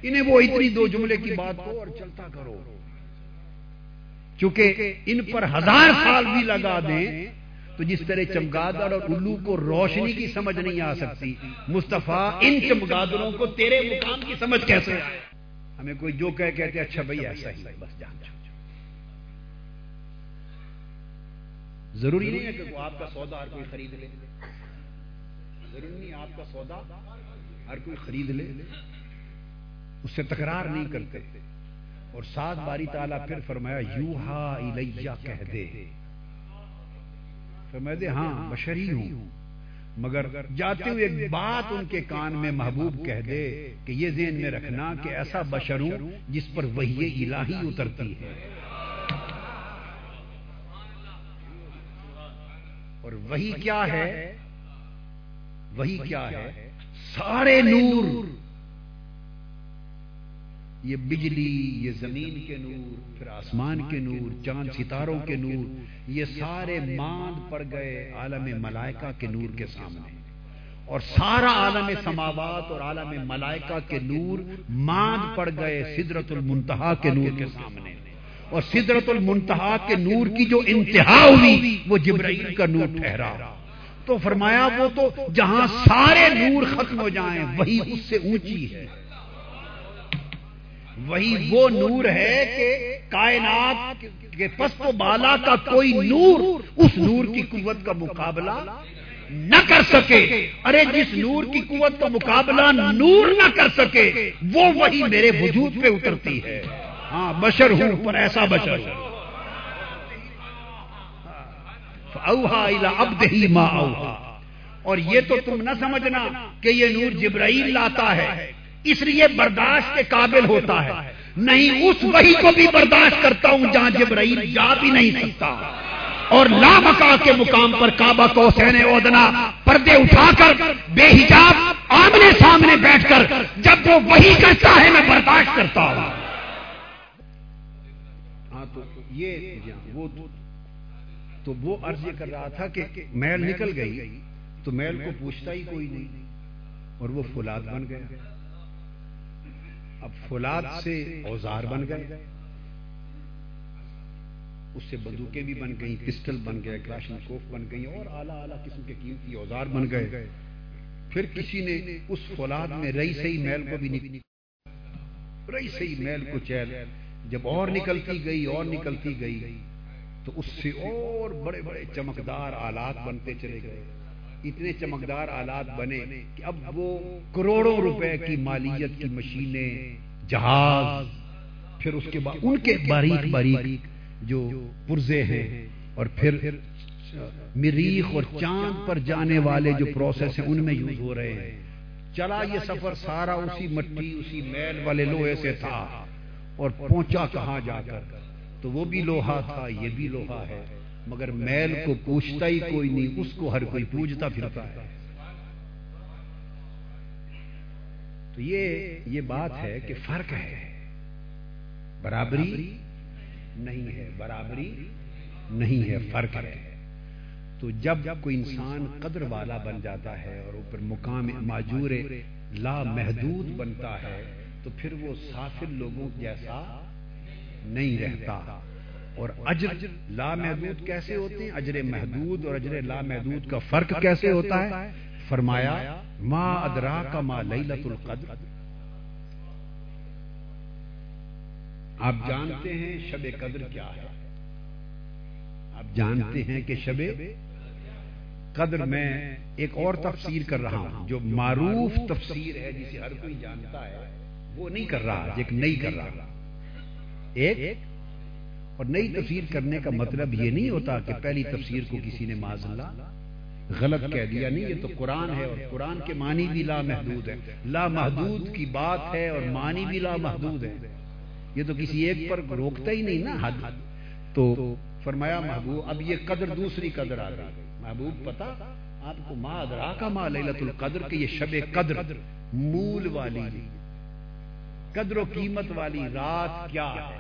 Speaker 1: انہیں وہ اتنی دو جملے کی بات کو اور چلتا کرو۔ چونکہ ان پر ہزار سال بھی لگا دیں تو جس طرح چمگادڑ اور الو کو روشنی کی سمجھ نہیں آ سکتی مصطفیٰ ان چمگادڑوں کو تیرے مقام کی سمجھ کیسے ہمیں کوئی جو کہہ کہتے اچھا بھائی ایسا ہی بس جان۔ ضروری نہیں ہے کہ آپ کا سودا ہر کوئی خرید لے۔ ضروری نہیں آپ کا سودا ہر کوئی خرید لے۔ اس سے تکرار نہیں کرتے۔ اور سات باری تعالیٰ پھر فرمایا یو ہا الیہ کہہ دے۔ فرمایا دے ہاں بشری ہوں۔ مگر جاتے ہوئے ایک بات ان کے کان میں محبوب کہہ دے کہ یہ ذہن میں رکھنا کہ ایسا بشر ہوں جس پر وہی الہی اترتی ہے۔ اور وہی کیا ہے؟ وہی کیا ہے؟ سارے نور۔ یہ بجلی یہ زمین کے نور پھر آسمان کے نور چاند ستاروں کے نور۔ یہ سارے ماند پڑ گئے عالم ملائکہ کے نور کے سامنے۔ اور سارا عالم سماوات اور عالم ملائکہ کے نور ماند پڑ گئے سدرت المنتہا کے نور کے سامنے۔ اور سدرت المنتہا کے نور کی جو انتہا ہوئی، وہ جبرائیل کا نور ٹھہرا۔ تو فرمایا، وہ تو جہاں سارے نور ختم ہو جائیں، وہی اس سے اونچی ہے۔ وہی وہ نور ہے کہ کائنات کے پست و بالا کا کوئی نور اس نور کی قوت کا مقابلہ نہ کر سکے۔ ارے، جس نور کی قوت کا مقابلہ نور نہ کر سکے، وہ وہی میرے وجود پہ اترتی ہے۔ ہاں بشر ہوں، پر ایسا بشر اوہا اب دہی ماں اوہا اور یہ تو تم نہ سمجھنا کہ یہ نور جبرائیل لاتا ہے، اس لیے برداشت کے قابل ہوتا ہے۔ نہیں، اس وہی کو بھی برداشت کرتا ہوں جہاں جبرائیل جا بھی نہیں سکتا۔ اور لامکا کے مقام پر کعبہ کو سین ادنا پردے اٹھا کر، بے حجاب آمنے سامنے بیٹھ کر، جب وہ وہی کرتا ہے، میں برداشت کرتا ہوں۔ ہاں تو یہ وہ تو وہ عرض یہ کر رہا تھا کہ میل نکل گئی تو میل کو پوچھتا ہی کوئی نہیں اور وہ فولاد بن گیا۔ اب فولاد سے اوزار بن گئے۔ اس سے بندوقیں بھی بن گئی پسٹل بن گئے کلاشن کوف بن گئی اور اعلیٰ اعلیٰ قسم کے قیمتی اوزار بن گئے۔ پھر کسی نے اس فولاد میں رئی سہی میل کو بھی نکل رئی سہی میل کو چیل جب اور نکلتی گئی، اور نکلتی گئی، تو اس سے اور بڑے بڑے چمکدار آلات بنتے چلے گئے۔ اتنے چمکدار آلات بنے کہ اب وہ کروڑوں روپے کی مالیت کی مشینیں، جہاز، پھر اس کے بعد ان کے باریک باریک جو پرزے ہیں، اور پھر مریخ اور چاند پر جانے والے جو پروسیس ہیں، ان میں یوز ہو رہے ہیں۔ چلا یہ سفر سارا اسی مٹی، اسی میل والے لوہے سے تھا۔ اور پہنچا کہاں جا کر۔ تو وہ بھی لوہا تھا، یہ بھی لوہا ہے۔ مگر میل کو پوچھتا ہی کوئی نہیں، اس کو ہر کوئی پوجتا پھرتا ہے۔ تو یہ یہ بات ہے کہ فرق ہے۔ برابری نہیں ہے، برابری نہیں ہے، فرق ہے۔ تو جب کوئی انسان قدر والا بن جاتا ہے اور اوپر مقام معجور لا محدود بنتا ہے تو پھر وہ سافر لوگوں جیسا نہیں رہتا۔ اور اجر لا محدود کیسے ہوتے ہیں؟ اجر محدود اور اجر لا محدود کا فرق کیسے ہوتا ہے؟ فرمایا، ما ادرا کا ما لیلت القدر۔ آپ جانتے ہیں شب قدر کیا ہے؟ آپ جانتے ہیں کہ شب قدر میں ایک اور تفسیر کر رہا ہوں جو معروف تفسیر ہے، جسے ہر کوئی جانتا ہے۔ وہ نہیں کر رہا ایک نئی کر رہا۔ ایک، اور نئی تفسیر کرنے کا مطلب یہ نہیں ہوتا کہ پہلی تفسیر کو کسی نے معذ اللہ غلط کہہ دیا۔ نہیں، یہ تو قرآن ہے اور قرآن کے معنی بھی لا محدود ہے لا محدود کی بات ہے اور معنی بھی لا محدود ہے یہ تو کسی ایک پر روکتا ہی نہیں نا حد۔ تو فرمایا، محبوب، اب یہ قدر دوسری قدر آ رہی محبوب پتا آپ کو ما ادرا کا ما لیلت القدر کہ یہ شب قدر، مول والی۔ قدر و قیمت والی رات کیا ہے؟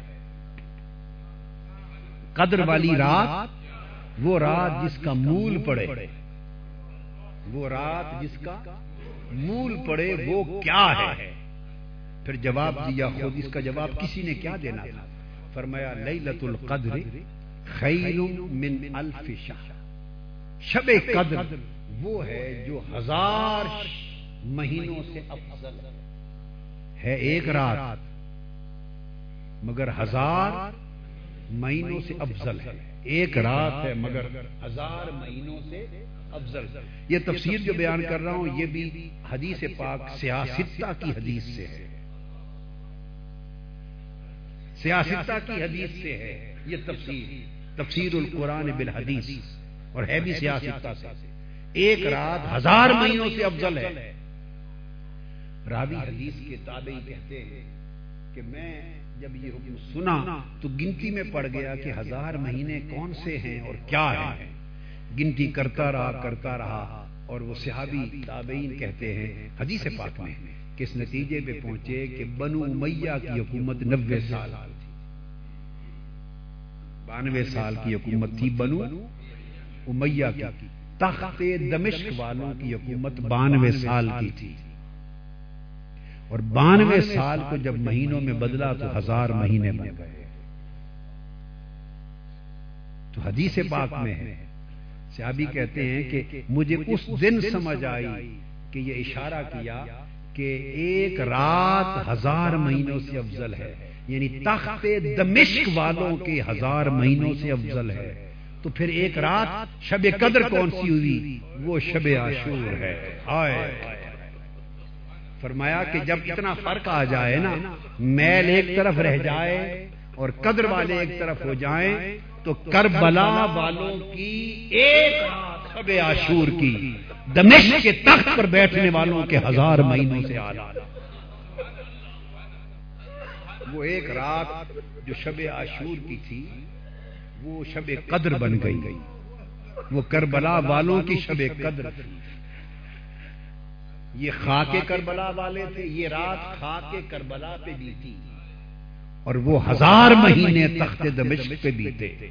Speaker 1: قدر والی رات؟ وہ رات جس کا مول پڑے۔ وہ رات جس کا مول پڑے وہ کیا ہے؟ پھر جواب دیا خود اس کا جواب کسی نے کیا دینا تھا؟ فرمایا لیلت القدر خیر من الف شہر۔ شب قدر وہ ہے جو ہزار مہینوں سے افضل ہے۔ ایک رات۔ مگر ہزار مہینوں سے افضل ہے۔ ایک رات ہے مگر ہزار مہینوں سے افضل۔ یہ تفسیر جو بیان کر رہا ہوں، یہ بھی حدیث پاک سیاستہ کی حدیث سے ہے۔ سیاستہ کی حدیث سے ہے یہ تفسیر۔ تفسیر القرآن بالحدیث۔ اور ہے بھی سیاستہ سے۔ ایک رات ہزار مہینوں سے افضل ہے۔ راوی حدیث کے تابعی کہتے ہیں کہ میں جب یہ حکم سنا تو گنتی میں پڑ گیا کہ ہزار مہینے کون سے ہیں اور کیا ہیں۔ گنتی کرتا رہا کرتا رہا اور وہ صحابی تابعین کہتے ہیں، حدیث پاک میں کس نتیجے پہ پہنچے کہ بنو امیہ کی حکومت نبے سال تھی۔ بانوے سال کی حکومت تھی بنو امیہ کی، تخت دمشق والوں کی حکومت بانوے سال کی تھی۔ اور بانوے سال کو جب مہینوں میں بدلا تو ہزار مہینے بن گئے۔ تو حدیث پاک میں ہے۔ صحابی کہتے ہیں کہ مجھے اس دن سمجھ آئی کہ یہ اشارہ کیا کہ ایک رات ہزار مہینوں سے افضل ہے۔ یعنی تخت دمشق والوں کے ہزار مہینوں سے افضل ہے۔ تو پھر ایک رات شب قدر کون سی ہوئی؟ وہ شب عاشور ہے۔ آئے فرمایا کہ جب اتنا فرق آ جائے نا میل ایک طرف رہ جائے اور قدر والے ایک طرف ہو جائیں تو کربلا والوں کی ایک سب آشور کی دمشق کے تخت پر بیٹھنے والوں کے ہزار مہینوں سے آ وہ ایک رات جو شب عاشور کی تھی وہ شب قدر بن گئی۔ گئی۔ وہ کربلا والوں کی شب قدر تھی۔ یہ خاک کربلا والے تھے یہ رات خاک کربلا پہ بیتی۔ اور وہ ہزار مہینے تخت دمشق پہ بیتے۔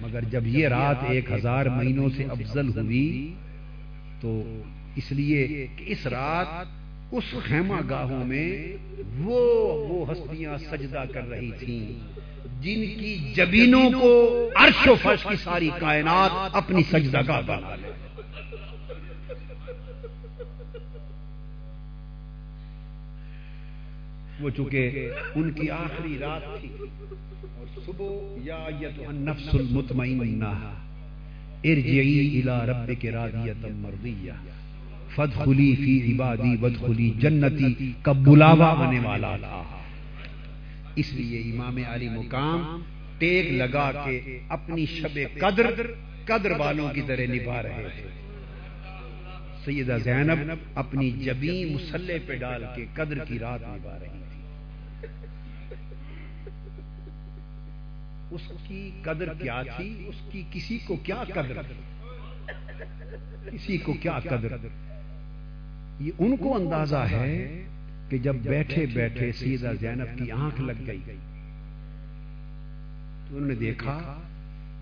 Speaker 1: مگر جب یہ رات ایک ہزار مہینوں سے افضل ہوئی تو اس لیے کہ اس رات اس خیمہ گاہوں میں وہ وہ ہستیاں سجدہ کر رہی تھیں۔ جن کی جبینوں کو عرش و فرش کی ساری کائنات اپنی سجدہ گاہ بنا لے۔ وہ چونکہ ان کی آخری رات تھی۔ اور صبح یا النفس المطمئنہ، ارجعی الى ربک راضیتا مرضیہ۔ فدخلی فی عبادی ودخلی جنتی کا بلاوا آنے والا تھا۔ اس لیے امام علی مقام ٹیک لگا کے اپنی شب قدر قدر والوں کی طرح نبھا رہے تھے۔ سیدہ زینب اپنی جبی مسلح پہ ڈال کے قدر کی رات نبھا رہی اس کی قدر کیا تھی؟ اس کی کسی کو کیا قدر؟ کسی کو کیا قدر؟ یہ ان کو اندازہ ہے کہ جب بیٹھے بیٹھے سیدہ زینب کی آنکھ لگ گئی، تو انہوں نے دیکھا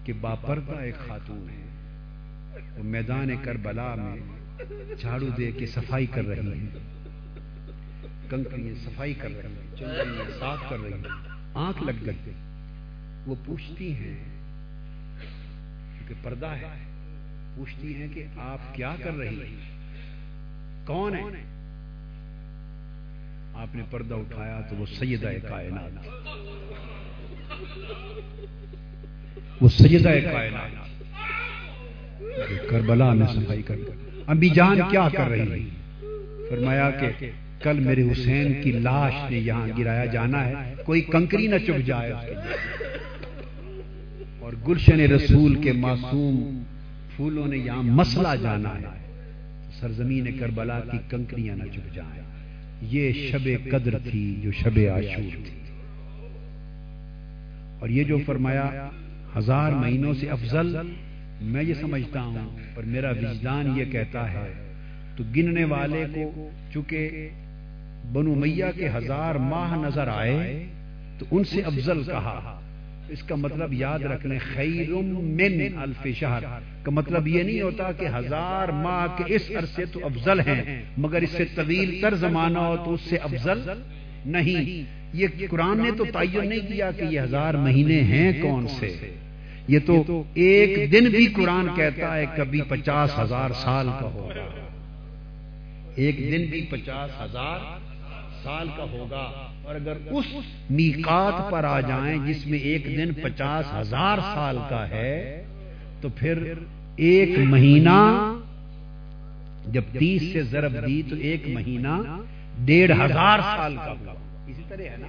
Speaker 1: کہ باپردہ ایک خاتون ہے۔ وہ میدان کربلا میں جھاڑو دے کے صفائی کر رہی ہے کنکریاں صفائی کر رہی ہیں چل رہی ہیں صاف کر رہی ہیں۔ آنکھ لگ گئی۔ وہ پوچھتی ہیں کیونکہ پردہ ہے، پوچھتی ہیں کہ آپ کیا کر رہی ہیں؟ کون ہے آپ نے پردہ اٹھایا تو وہ سیدہ کائنات۔ وہ سیدہ کائنات۔ کربلا میں صفائی کر ابھی جان کیا کر رہی فرمایا کہ کل میرے حسین کی لاش نے یہاں گرایا جانا ہے، کوئی کنکری نہ چپ جائے اور گلشن رسول کے معصوم پھولوں نے یہاں مسئلہ جانا ہے۔ سرزمین کربلا کی کنکریاں نہ چپ جائیں۔ یہ شب قدر تھی جو شب عاشور تھی۔ اور یہ جو فرمایا، ہزار مہینوں سے افضل، میں یہ سمجھتا ہوں اور میرا وجدان یہ کہتا ہے، تو گننے والے کو چونکہ بنو میاں کے ہزار ماہ نظر آئے، تو ان سے افضل کہا۔ اس کا مطلب یاد رکھ لیں خیر من الف شہر کا مطلب یہ نہیں ہوتا کہ ہزار ماہ کے اس عرصے تو افضل ہیں مگر اس سے طویل تر زمانہ ہو تو اس سے افضل نہیں۔ یہ قرآن نے تو تعین نہیں کیا کہ یہ ہزار مہینے ہیں کون سے؟ یہ تو ایک دن بھی قرآن کہتا ہے کبھی پچاس ہزار سال کا ہوگا۔ ایک دن بھی پچاس ہزار سال کا ہوگا اور اگر اس میقات پر آ جائیں جس میں ایک دن پچاس ہزار سال کا ہے، تو پھر ایک مہینہ، جب تیس سے ضرب دی تو ایک مہینہ ڈیڑھ ہزار سال کا ہوا۔ اسی طرح ہے نا؟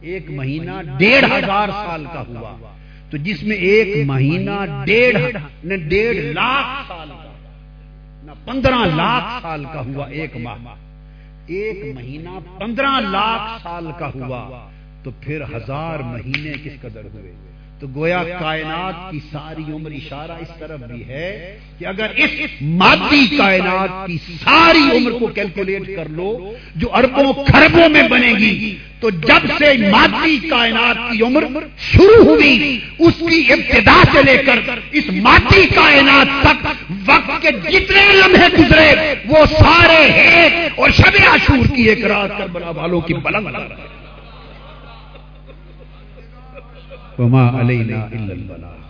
Speaker 1: ایک مہینہ ڈیڑھ ہزار سال کا ہوا۔ تو جس میں ایک مہینہ ڈیڑھ ڈیڑھ لاکھ سال کا، نہ پندرہ لاکھ سال کا ہوا ایک ماہ۔ ایک مہینہ پندرہ لاکھ سال کا ہوا تو پھر ہزار مہینے کس قدر ہوئے؟ تو گویا کائنات کی ساری عمر اشارہ اس طرف بھی ہے کہ اگر اس مادی کائنات کی ساری عمر کو کیلکولیٹ کر لو جو اربوں خربوں میں بنے گی تو جب سے مادی کائنات کی عمر شروع ہوئی اس کی ابتدا سے لے کر اس مادی کائنات تک وقت کے جتنے لمحے گزرے وہ سارے ہیں اور شب عاشور کی ایک رات کر بنا والوں کی بلند وما علینا الا البلاغ.